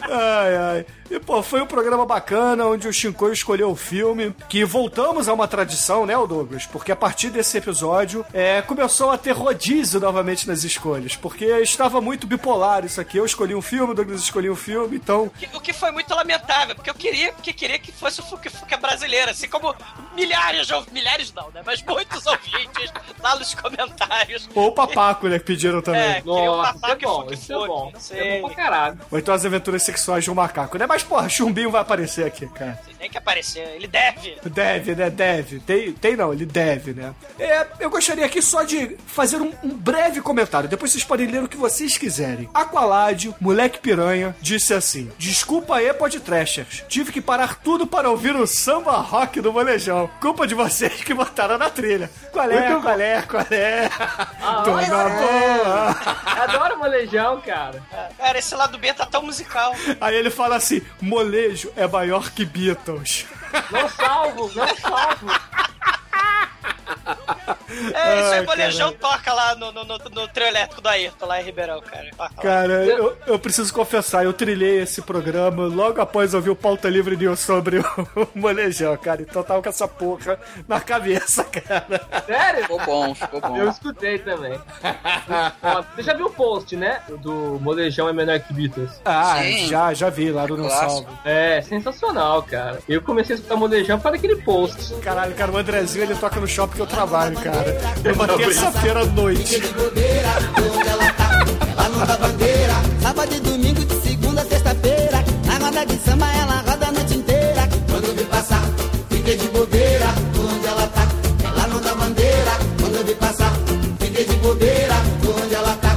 Speaker 3: Ai, ai. E, pô, foi um programa bacana onde o Shinkoi escolheu o filme. Que voltamos a uma tradição, né, o Douglas? Porque a partir desse episódio é, começou a ter rodízio novamente nas escolhas. Porque estava muito bipolar isso aqui. Eu escolhi um filme, o Douglas escolheu um filme, então.
Speaker 2: Que- O que foi muito lamentável, porque eu queria, porque queria que fosse o Fuque Fuque brasileiro, assim como milhares de milhares não, né? Mas muitos ouvintes lá nos comentários.
Speaker 3: Ou o Papaco, né, que pediram também.
Speaker 2: É, o
Speaker 4: Nossa, é
Speaker 2: papaco e
Speaker 4: bom, isso é bom.
Speaker 2: Não
Speaker 4: Isso é bom
Speaker 2: sei.
Speaker 4: pra caralho.
Speaker 3: Ou então as aventuras sexuais de um macaco, né? Mas, porra, Chumbinho vai aparecer aqui, cara.
Speaker 2: Tem que aparecer, ele deve.
Speaker 3: Deve, né? Deve. Tem, tem não, ele deve, né? É, eu gostaria aqui só de fazer um, um breve comentário. Depois vocês podem ler o que vocês quiserem. Aqualad, moleque piranha, disse assim: Desculpa aí, podtrashers. Tive que parar tudo para ouvir o samba rock do Molejão. Culpa de vocês que botaram na trilha. Qual é,
Speaker 4: Muito
Speaker 3: qual é, qual é? Tô
Speaker 4: olha,
Speaker 3: na boa.
Speaker 4: Adoro molejão, cara.
Speaker 2: Cara, esse lado B tá tão musical.
Speaker 3: Aí ele fala assim: molejo é maior que Beatles.
Speaker 4: Não salvo, não salvo.
Speaker 2: É, isso aí, Molejão toca lá no, no, no, no trio elétrico do Ayrton, lá em Ribeirão, cara. Toca lá.
Speaker 3: Cara, eu, eu preciso confessar, eu trilhei esse programa logo após ouvir o Pauta Livre News sobre o Molejão, cara. Então tava com essa porra na cabeça, cara.
Speaker 4: Sério?
Speaker 5: Ficou bom, ficou bom.
Speaker 4: Eu escutei também. Ó, Você já viu o post, né? Do Molejão é menor que Beatles.
Speaker 3: Ah,
Speaker 5: Sim.
Speaker 3: já, já vi lá do Não
Speaker 5: Clássico.
Speaker 3: Salvo.
Speaker 4: É, sensacional, cara. Eu comecei a escutar Molejão para aquele post.
Speaker 3: Caralho, cara, o Andrezinho ele toca no shopping que eu trabalho, cara. Numa terça-feira à noite.
Speaker 6: Ela não dá bandeira. Sábado e domingo, de segunda a sexta-feira. Na roda de samba, ela roda a noite inteira. Quando vi passar, fiquei de bobeira. Onde ela tá? Ela não dá bandeira. Quando vi passar, fiquei de bobeira. Onde ela tá?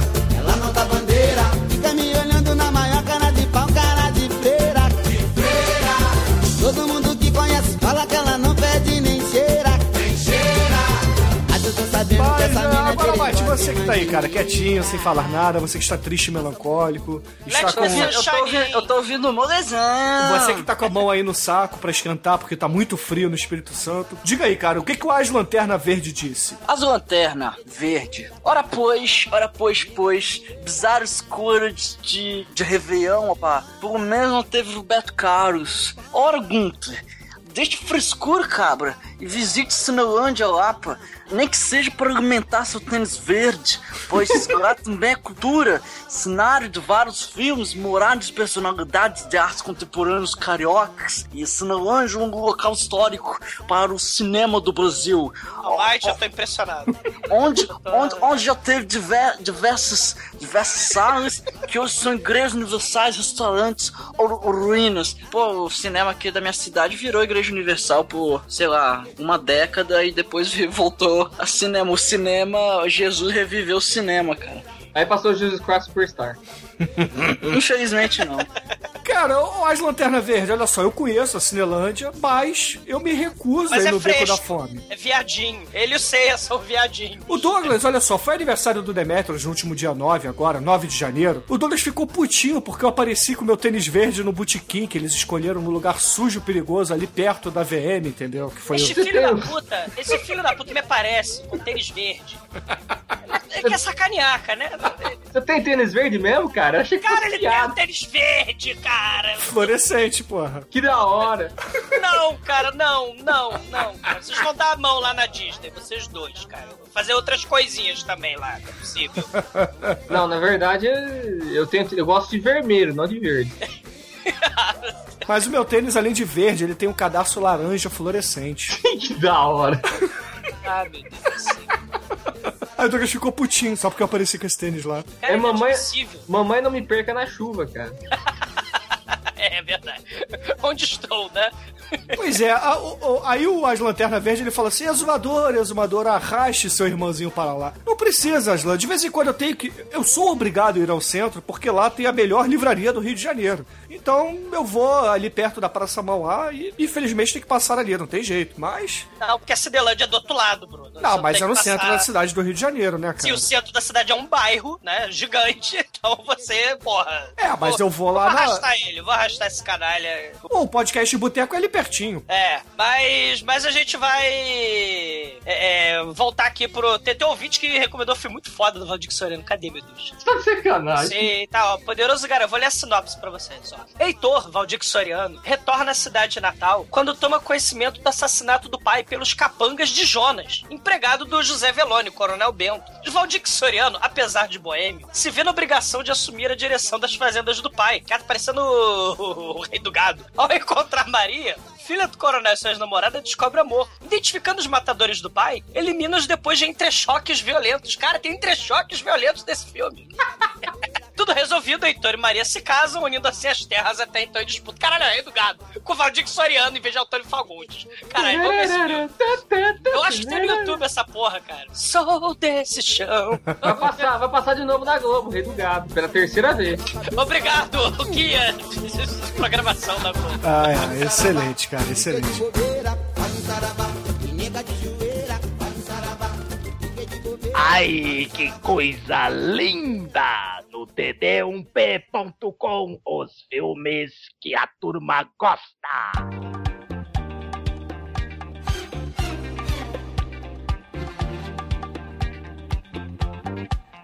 Speaker 3: Mate, você que tá aí, cara, quietinho, sem falar nada, você que está triste e melancólico, está
Speaker 2: Lex,
Speaker 3: com...
Speaker 5: Eu tô ouvindo, eu tô ouvindo o molezão.
Speaker 3: Você que tá com a mão aí no saco pra esquentar porque tá muito frio no Espírito Santo. Diga aí, cara, o que, que o As Lanterna Verde disse?
Speaker 5: As lanterna verde. Ora pois, ora pois, pois, bizarro escuro de, de, de Réveillon, opa. Pelo menos não teve Roberto Carlos. Ora, Gunther, deixe frescura, cabra, e visite Cinelândia lá, pá. Nem que seja para alimentar seu tênis verde, pois lá também é cultura, cenário de vários filmes, morar de personalidades de artes contemporâneas cariocas, e Cinelândia é um local histórico para o cinema do Brasil.
Speaker 2: Almighty, eu tô impressionado.
Speaker 5: onde, onde, onde já teve diver, diversas, diversas salas que hoje são igrejas universais, restaurantes ou, ou ruínas. Pô, o cinema aqui da minha cidade virou igreja universal por, sei lá, uma década e depois voltou a cinema. O cinema, Jesus reviveu o cinema, cara.
Speaker 4: Aí passou Jesus Christ Superstar.
Speaker 5: Infelizmente não.
Speaker 3: Cara, As Lanterna Verde, olha só, eu conheço a Cinelândia, mas eu me recuso
Speaker 2: Mas
Speaker 3: a ir
Speaker 2: é
Speaker 3: no Beco
Speaker 2: fresco.
Speaker 3: da Fome.
Speaker 2: É viadinho. Ele e o Ceia são viadinhos.
Speaker 3: O Douglas, olha só, foi aniversário do Demetrius no último dia 9, agora, 9 de janeiro. O Douglas ficou putinho porque eu apareci com meu tênis verde no botequim que eles escolheram no lugar sujo, perigoso, ali perto da VM, entendeu? Que foi
Speaker 2: Esse
Speaker 3: o...
Speaker 2: filho da puta, esse filho da puta me aparece com tênis verde. Ele quer sacanear, cara, né?
Speaker 4: Você tem tênis verde mesmo, cara? Eu achei que
Speaker 2: Cara, ele tem um tênis verde, cara.
Speaker 3: Fluorescente, porra.
Speaker 4: Que da hora.
Speaker 2: Não, cara, não, não, não. Cara. Vocês vão dar a mão lá na Disney, vocês dois, cara. Vou fazer outras coisinhas também lá, não é possível.
Speaker 4: Não, na verdade, eu, tenho, eu gosto de vermelho, não de verde.
Speaker 3: Mas o meu tênis, além de verde, ele tem um cadarço laranja fluorescente.
Speaker 4: que da hora.
Speaker 2: Ah, meu Deus do céu.
Speaker 3: Aí o Douglas ficou putinho só porque eu apareci com esse tênis lá.
Speaker 2: Cara,
Speaker 4: É, mamãe,
Speaker 2: inadmissível.
Speaker 4: mamãe não me perca na chuva, cara.
Speaker 2: É verdade. Onde estou, né?
Speaker 3: Pois é, a- aí o As Lanterna Verde ele fala assim: exumador, exumador, arraste seu irmãozinho para lá. Não precisa, Aslan. De vez em quando eu tenho que. Eu sou obrigado a ir ao centro porque lá tem a melhor livraria do Rio de Janeiro. Então eu vou ali perto da Praça Mauá e infelizmente tem que passar ali, não tem jeito. Mas.
Speaker 2: Não, porque a Cidelândia é do outro lado, Bruno.
Speaker 3: Não,
Speaker 2: Você
Speaker 3: mas é no
Speaker 2: que
Speaker 3: centro
Speaker 2: passar-
Speaker 3: da cidade do Rio de Janeiro, né,
Speaker 2: Se
Speaker 3: cara?
Speaker 2: o centro da cidade é um bairro, né, gigante, então você, porra...
Speaker 3: É, mas eu vou lá
Speaker 2: Vou
Speaker 3: na-
Speaker 2: arrastar ele, vou arrastar esse canalha.
Speaker 3: Pô, o podcast Boteco é ali pertinho.
Speaker 2: É, mas, mas a gente vai é, é, voltar aqui pro... Tem, tem um ouvinte que recomendou um filme muito foda do Valdir Soriano. Cadê, meu Deus?
Speaker 4: Tá de sacanagem.
Speaker 2: Sim, tá, ó, poderoso cara, eu vou ler a sinopse pra vocês, ó. Heitor, Valdir Soriano, retorna à cidade de Natal quando toma conhecimento do assassinato do pai pelos capangas de Jonas, empregado do José Velone, Coronel Bento. Valdir Soriano, apesar de boêmio, se vê na obrigação de assumir a direção das fazendas do pai, que tá parecendo o, o rei do gado. Ao encontrar Maria, filha do coronel e sua namorada descobre amor. Identificando os matadores do pai, elimina-os depois de entrechoques violentos. Cara, tem entrechoques violentos desse filme. Tudo resolvido Heitor e Maria se casam, unindo assim as terras até então em disputa. Caralho, é rei do gado. Com o Valdir Soriano em vez de Antônio Fagundes. Caralho, vamos ver esse filme. Eu acho que tem no YouTube essa porra, cara. Sou desse chão.
Speaker 4: Vai passar, vai passar de novo na Globo, Rei do Gado, pela terceira vez.
Speaker 2: Obrigado, guia de programação da Globo.
Speaker 3: Ai, ai, excelente, cara, excelente.
Speaker 10: Ai, que coisa linda! No td1p.com, os filmes que a turma gosta.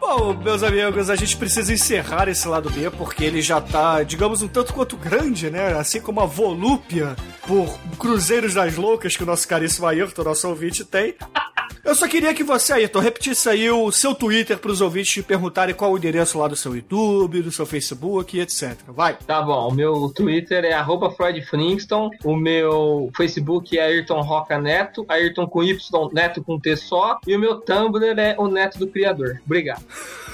Speaker 3: Bom, meus amigos, a gente precisa encerrar esse lado B, porque ele já tá, digamos, um tanto quanto grande, né? Assim como a volúpia por Cruzeiros das Loucas que o nosso caríssimo Ayrton, nosso ouvinte, tem. Eu só queria que você, Ayrton, repetisse aí o seu Twitter pros ouvintes te perguntarem qual o endereço lá do seu YouTube, do seu Facebook, etc. Vai.
Speaker 4: Tá bom, o meu Twitter é arroba o meu Facebook é Ayrton Roca Neto, Ayrton com Y, Neto com T só, e o meu Tumblr é o Neto do Criador. Obrigado.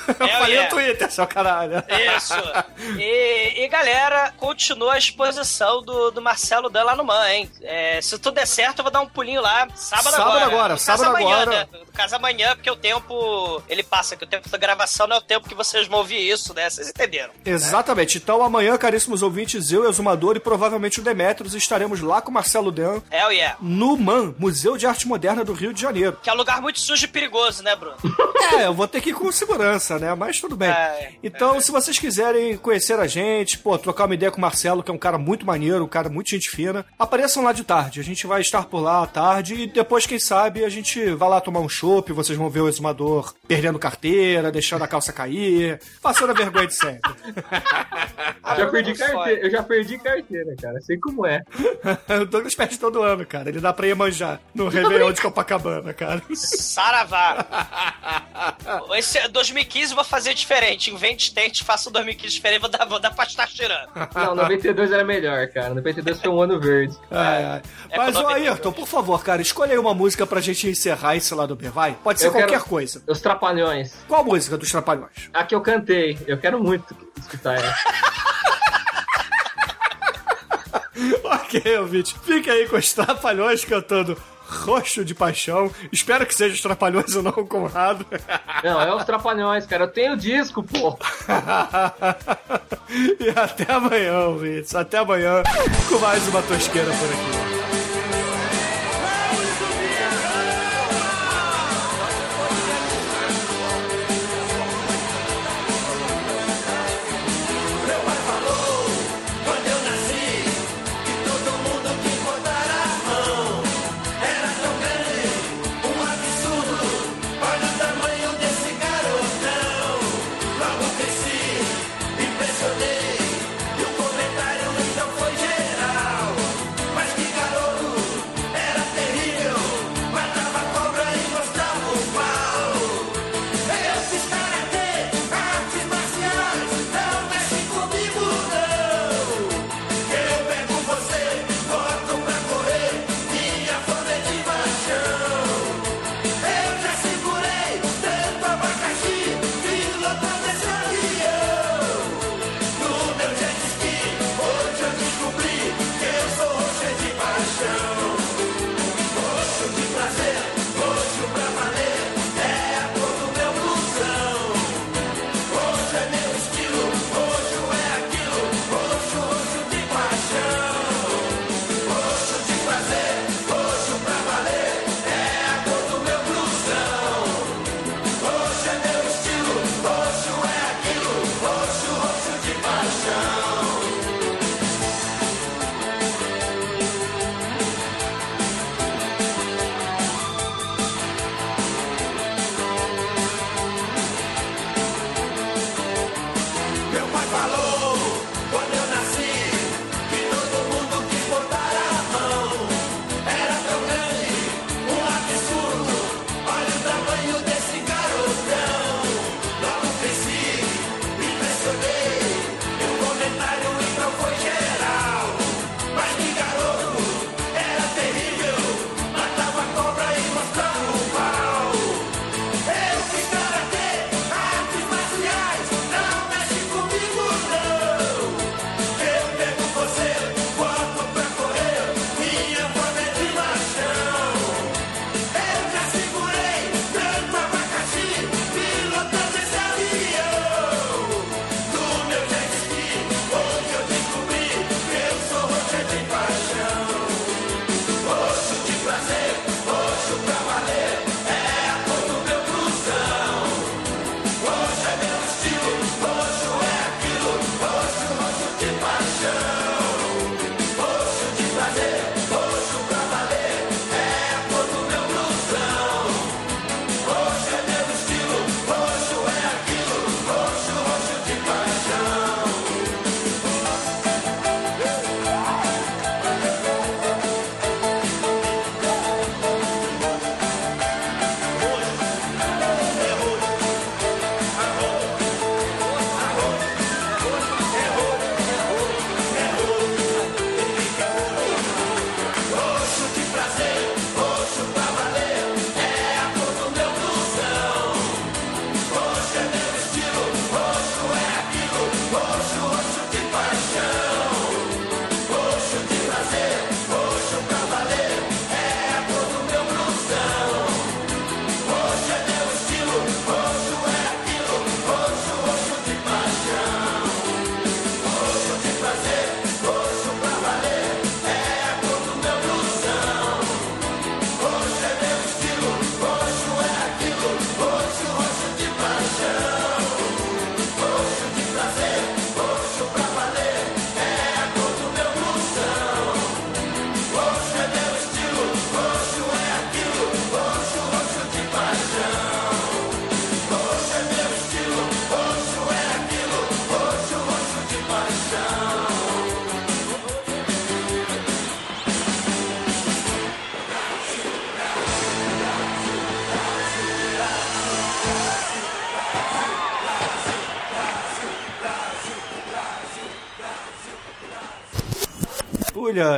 Speaker 3: Eu falei
Speaker 2: é.
Speaker 3: o Twitter, seu caralho.
Speaker 2: Isso. E, e, galera, continua a exposição do, do Marcelo Dan lá no Man, hein? É, se tudo der certo, eu vou dar um pulinho lá sábado,
Speaker 3: Sábado
Speaker 2: agora.
Speaker 3: agora,
Speaker 2: No
Speaker 3: sábado
Speaker 2: amanhã,
Speaker 3: agora.
Speaker 2: Né? No caso amanhã, porque o tempo ele passa, que o tempo da gravação não é o tempo que vocês vão ouvir isso, né? Vocês entenderam.
Speaker 3: Exatamente. Então amanhã, caríssimos ouvintes, eu, Exumador e provavelmente o Demetrios estaremos lá com o Marcelo Dan
Speaker 2: Hell yeah.
Speaker 3: no MAN, Museu de Arte Moderna do Rio de Janeiro.
Speaker 2: Que é um lugar muito sujo e perigoso, né, Bruno?
Speaker 3: É, eu vou ter que ir com segurança, né? Mas tudo bem.
Speaker 2: É,
Speaker 3: então, se vocês quiserem conhecer a gente, pô, trocar uma ideia com o Marcelo, que é um cara muito maneiro, um cara muito gente fina, apareçam lá de tarde. A gente vai estar por lá à tarde e depois, quem sabe, a gente vai lá tomar um chopp, vocês vão ver o exumador perdendo carteira, deixando a calça cair, passando a vergonha de sempre.
Speaker 4: já perdi carteira, eu já perdi carteira, cara. Sei como é.
Speaker 3: o Douglas perde todo ano, cara. Ele dá pra ir manjar no Réveillon de Copacabana, cara.
Speaker 2: Saravá. Esse 2015 eu vou fazer diferente. Invente tente, faça o 2015 diferente, vou dar, vou dar pra estar tirando.
Speaker 4: Não, 92 era melhor, cara. 92 foi um ano verde.
Speaker 3: Ai, ai.
Speaker 2: É
Speaker 3: Mas, ô
Speaker 2: 92.
Speaker 3: Ayrton, por favor, cara, escolha aí uma música pra gente encerrar esse lado B, vai? Pode ser
Speaker 4: Eu
Speaker 3: qualquer coisa.
Speaker 4: Os Trapalhões.
Speaker 3: Qual música dos Trapalhões?
Speaker 4: A que eu cantei. Eu quero muito escutar ela.
Speaker 3: ok, ouvinte. Fica aí com os Trapalhões cantando Roxo de Paixão. Espero que seja os Trapalhões ou não Conrado.
Speaker 4: Não, é os Trapalhões, cara. Eu tenho disco, pô.
Speaker 3: e até amanhã, ouvintes. Até amanhã com mais uma tosqueira por aqui.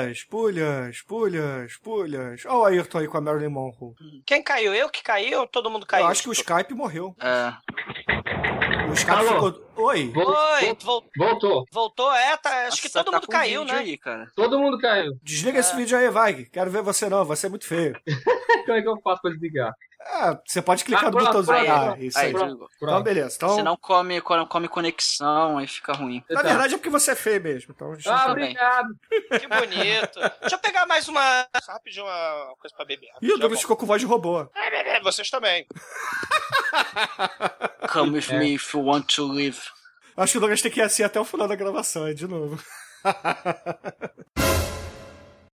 Speaker 3: Pulhas, pulhas, pulhas, pulhas. Olha o Ayrton aí com a Marilyn Monroe.
Speaker 2: Quem caiu? Eu que caí ou todo mundo caiu?
Speaker 3: Eu acho que o Skype morreu.
Speaker 5: É.
Speaker 3: O Skype
Speaker 4: Alô?
Speaker 3: ficou. Oi.
Speaker 2: Oi, vol-
Speaker 4: Voltou.
Speaker 2: voltou, é, tá, acho que
Speaker 5: Nossa,
Speaker 2: todo
Speaker 5: tá
Speaker 2: mundo caiu,
Speaker 5: vídeo
Speaker 2: né?
Speaker 5: Aí, cara.
Speaker 4: Todo mundo caiu.
Speaker 3: Desliga esse vídeo aí, vai. Quero ver você não, você é muito feio.
Speaker 4: Como é que eu faço pra desligar?
Speaker 3: Ah, você pode clicar
Speaker 4: Ah,
Speaker 3: no botãozinho. Ah, isso
Speaker 5: Aí,
Speaker 3: aí. Então, beleza. Então,
Speaker 5: Senão come, come, come conexão, aí fica ruim.
Speaker 3: na
Speaker 4: Tá.
Speaker 3: verdade é porque você é feio mesmo. Então,
Speaker 4: Ah,
Speaker 3: não tá-
Speaker 4: obrigado.
Speaker 2: Que bonito. Deixa eu pegar mais uma. Rapidinho, uma coisa pra beber.
Speaker 3: Ih, o Douglas ficou com voz de robô.
Speaker 2: é, é, Vocês também.
Speaker 5: Come with
Speaker 4: É.
Speaker 5: me if you want to live.
Speaker 3: Acho que o Douglas tem que ir assim até o final da gravação, aí, de novo.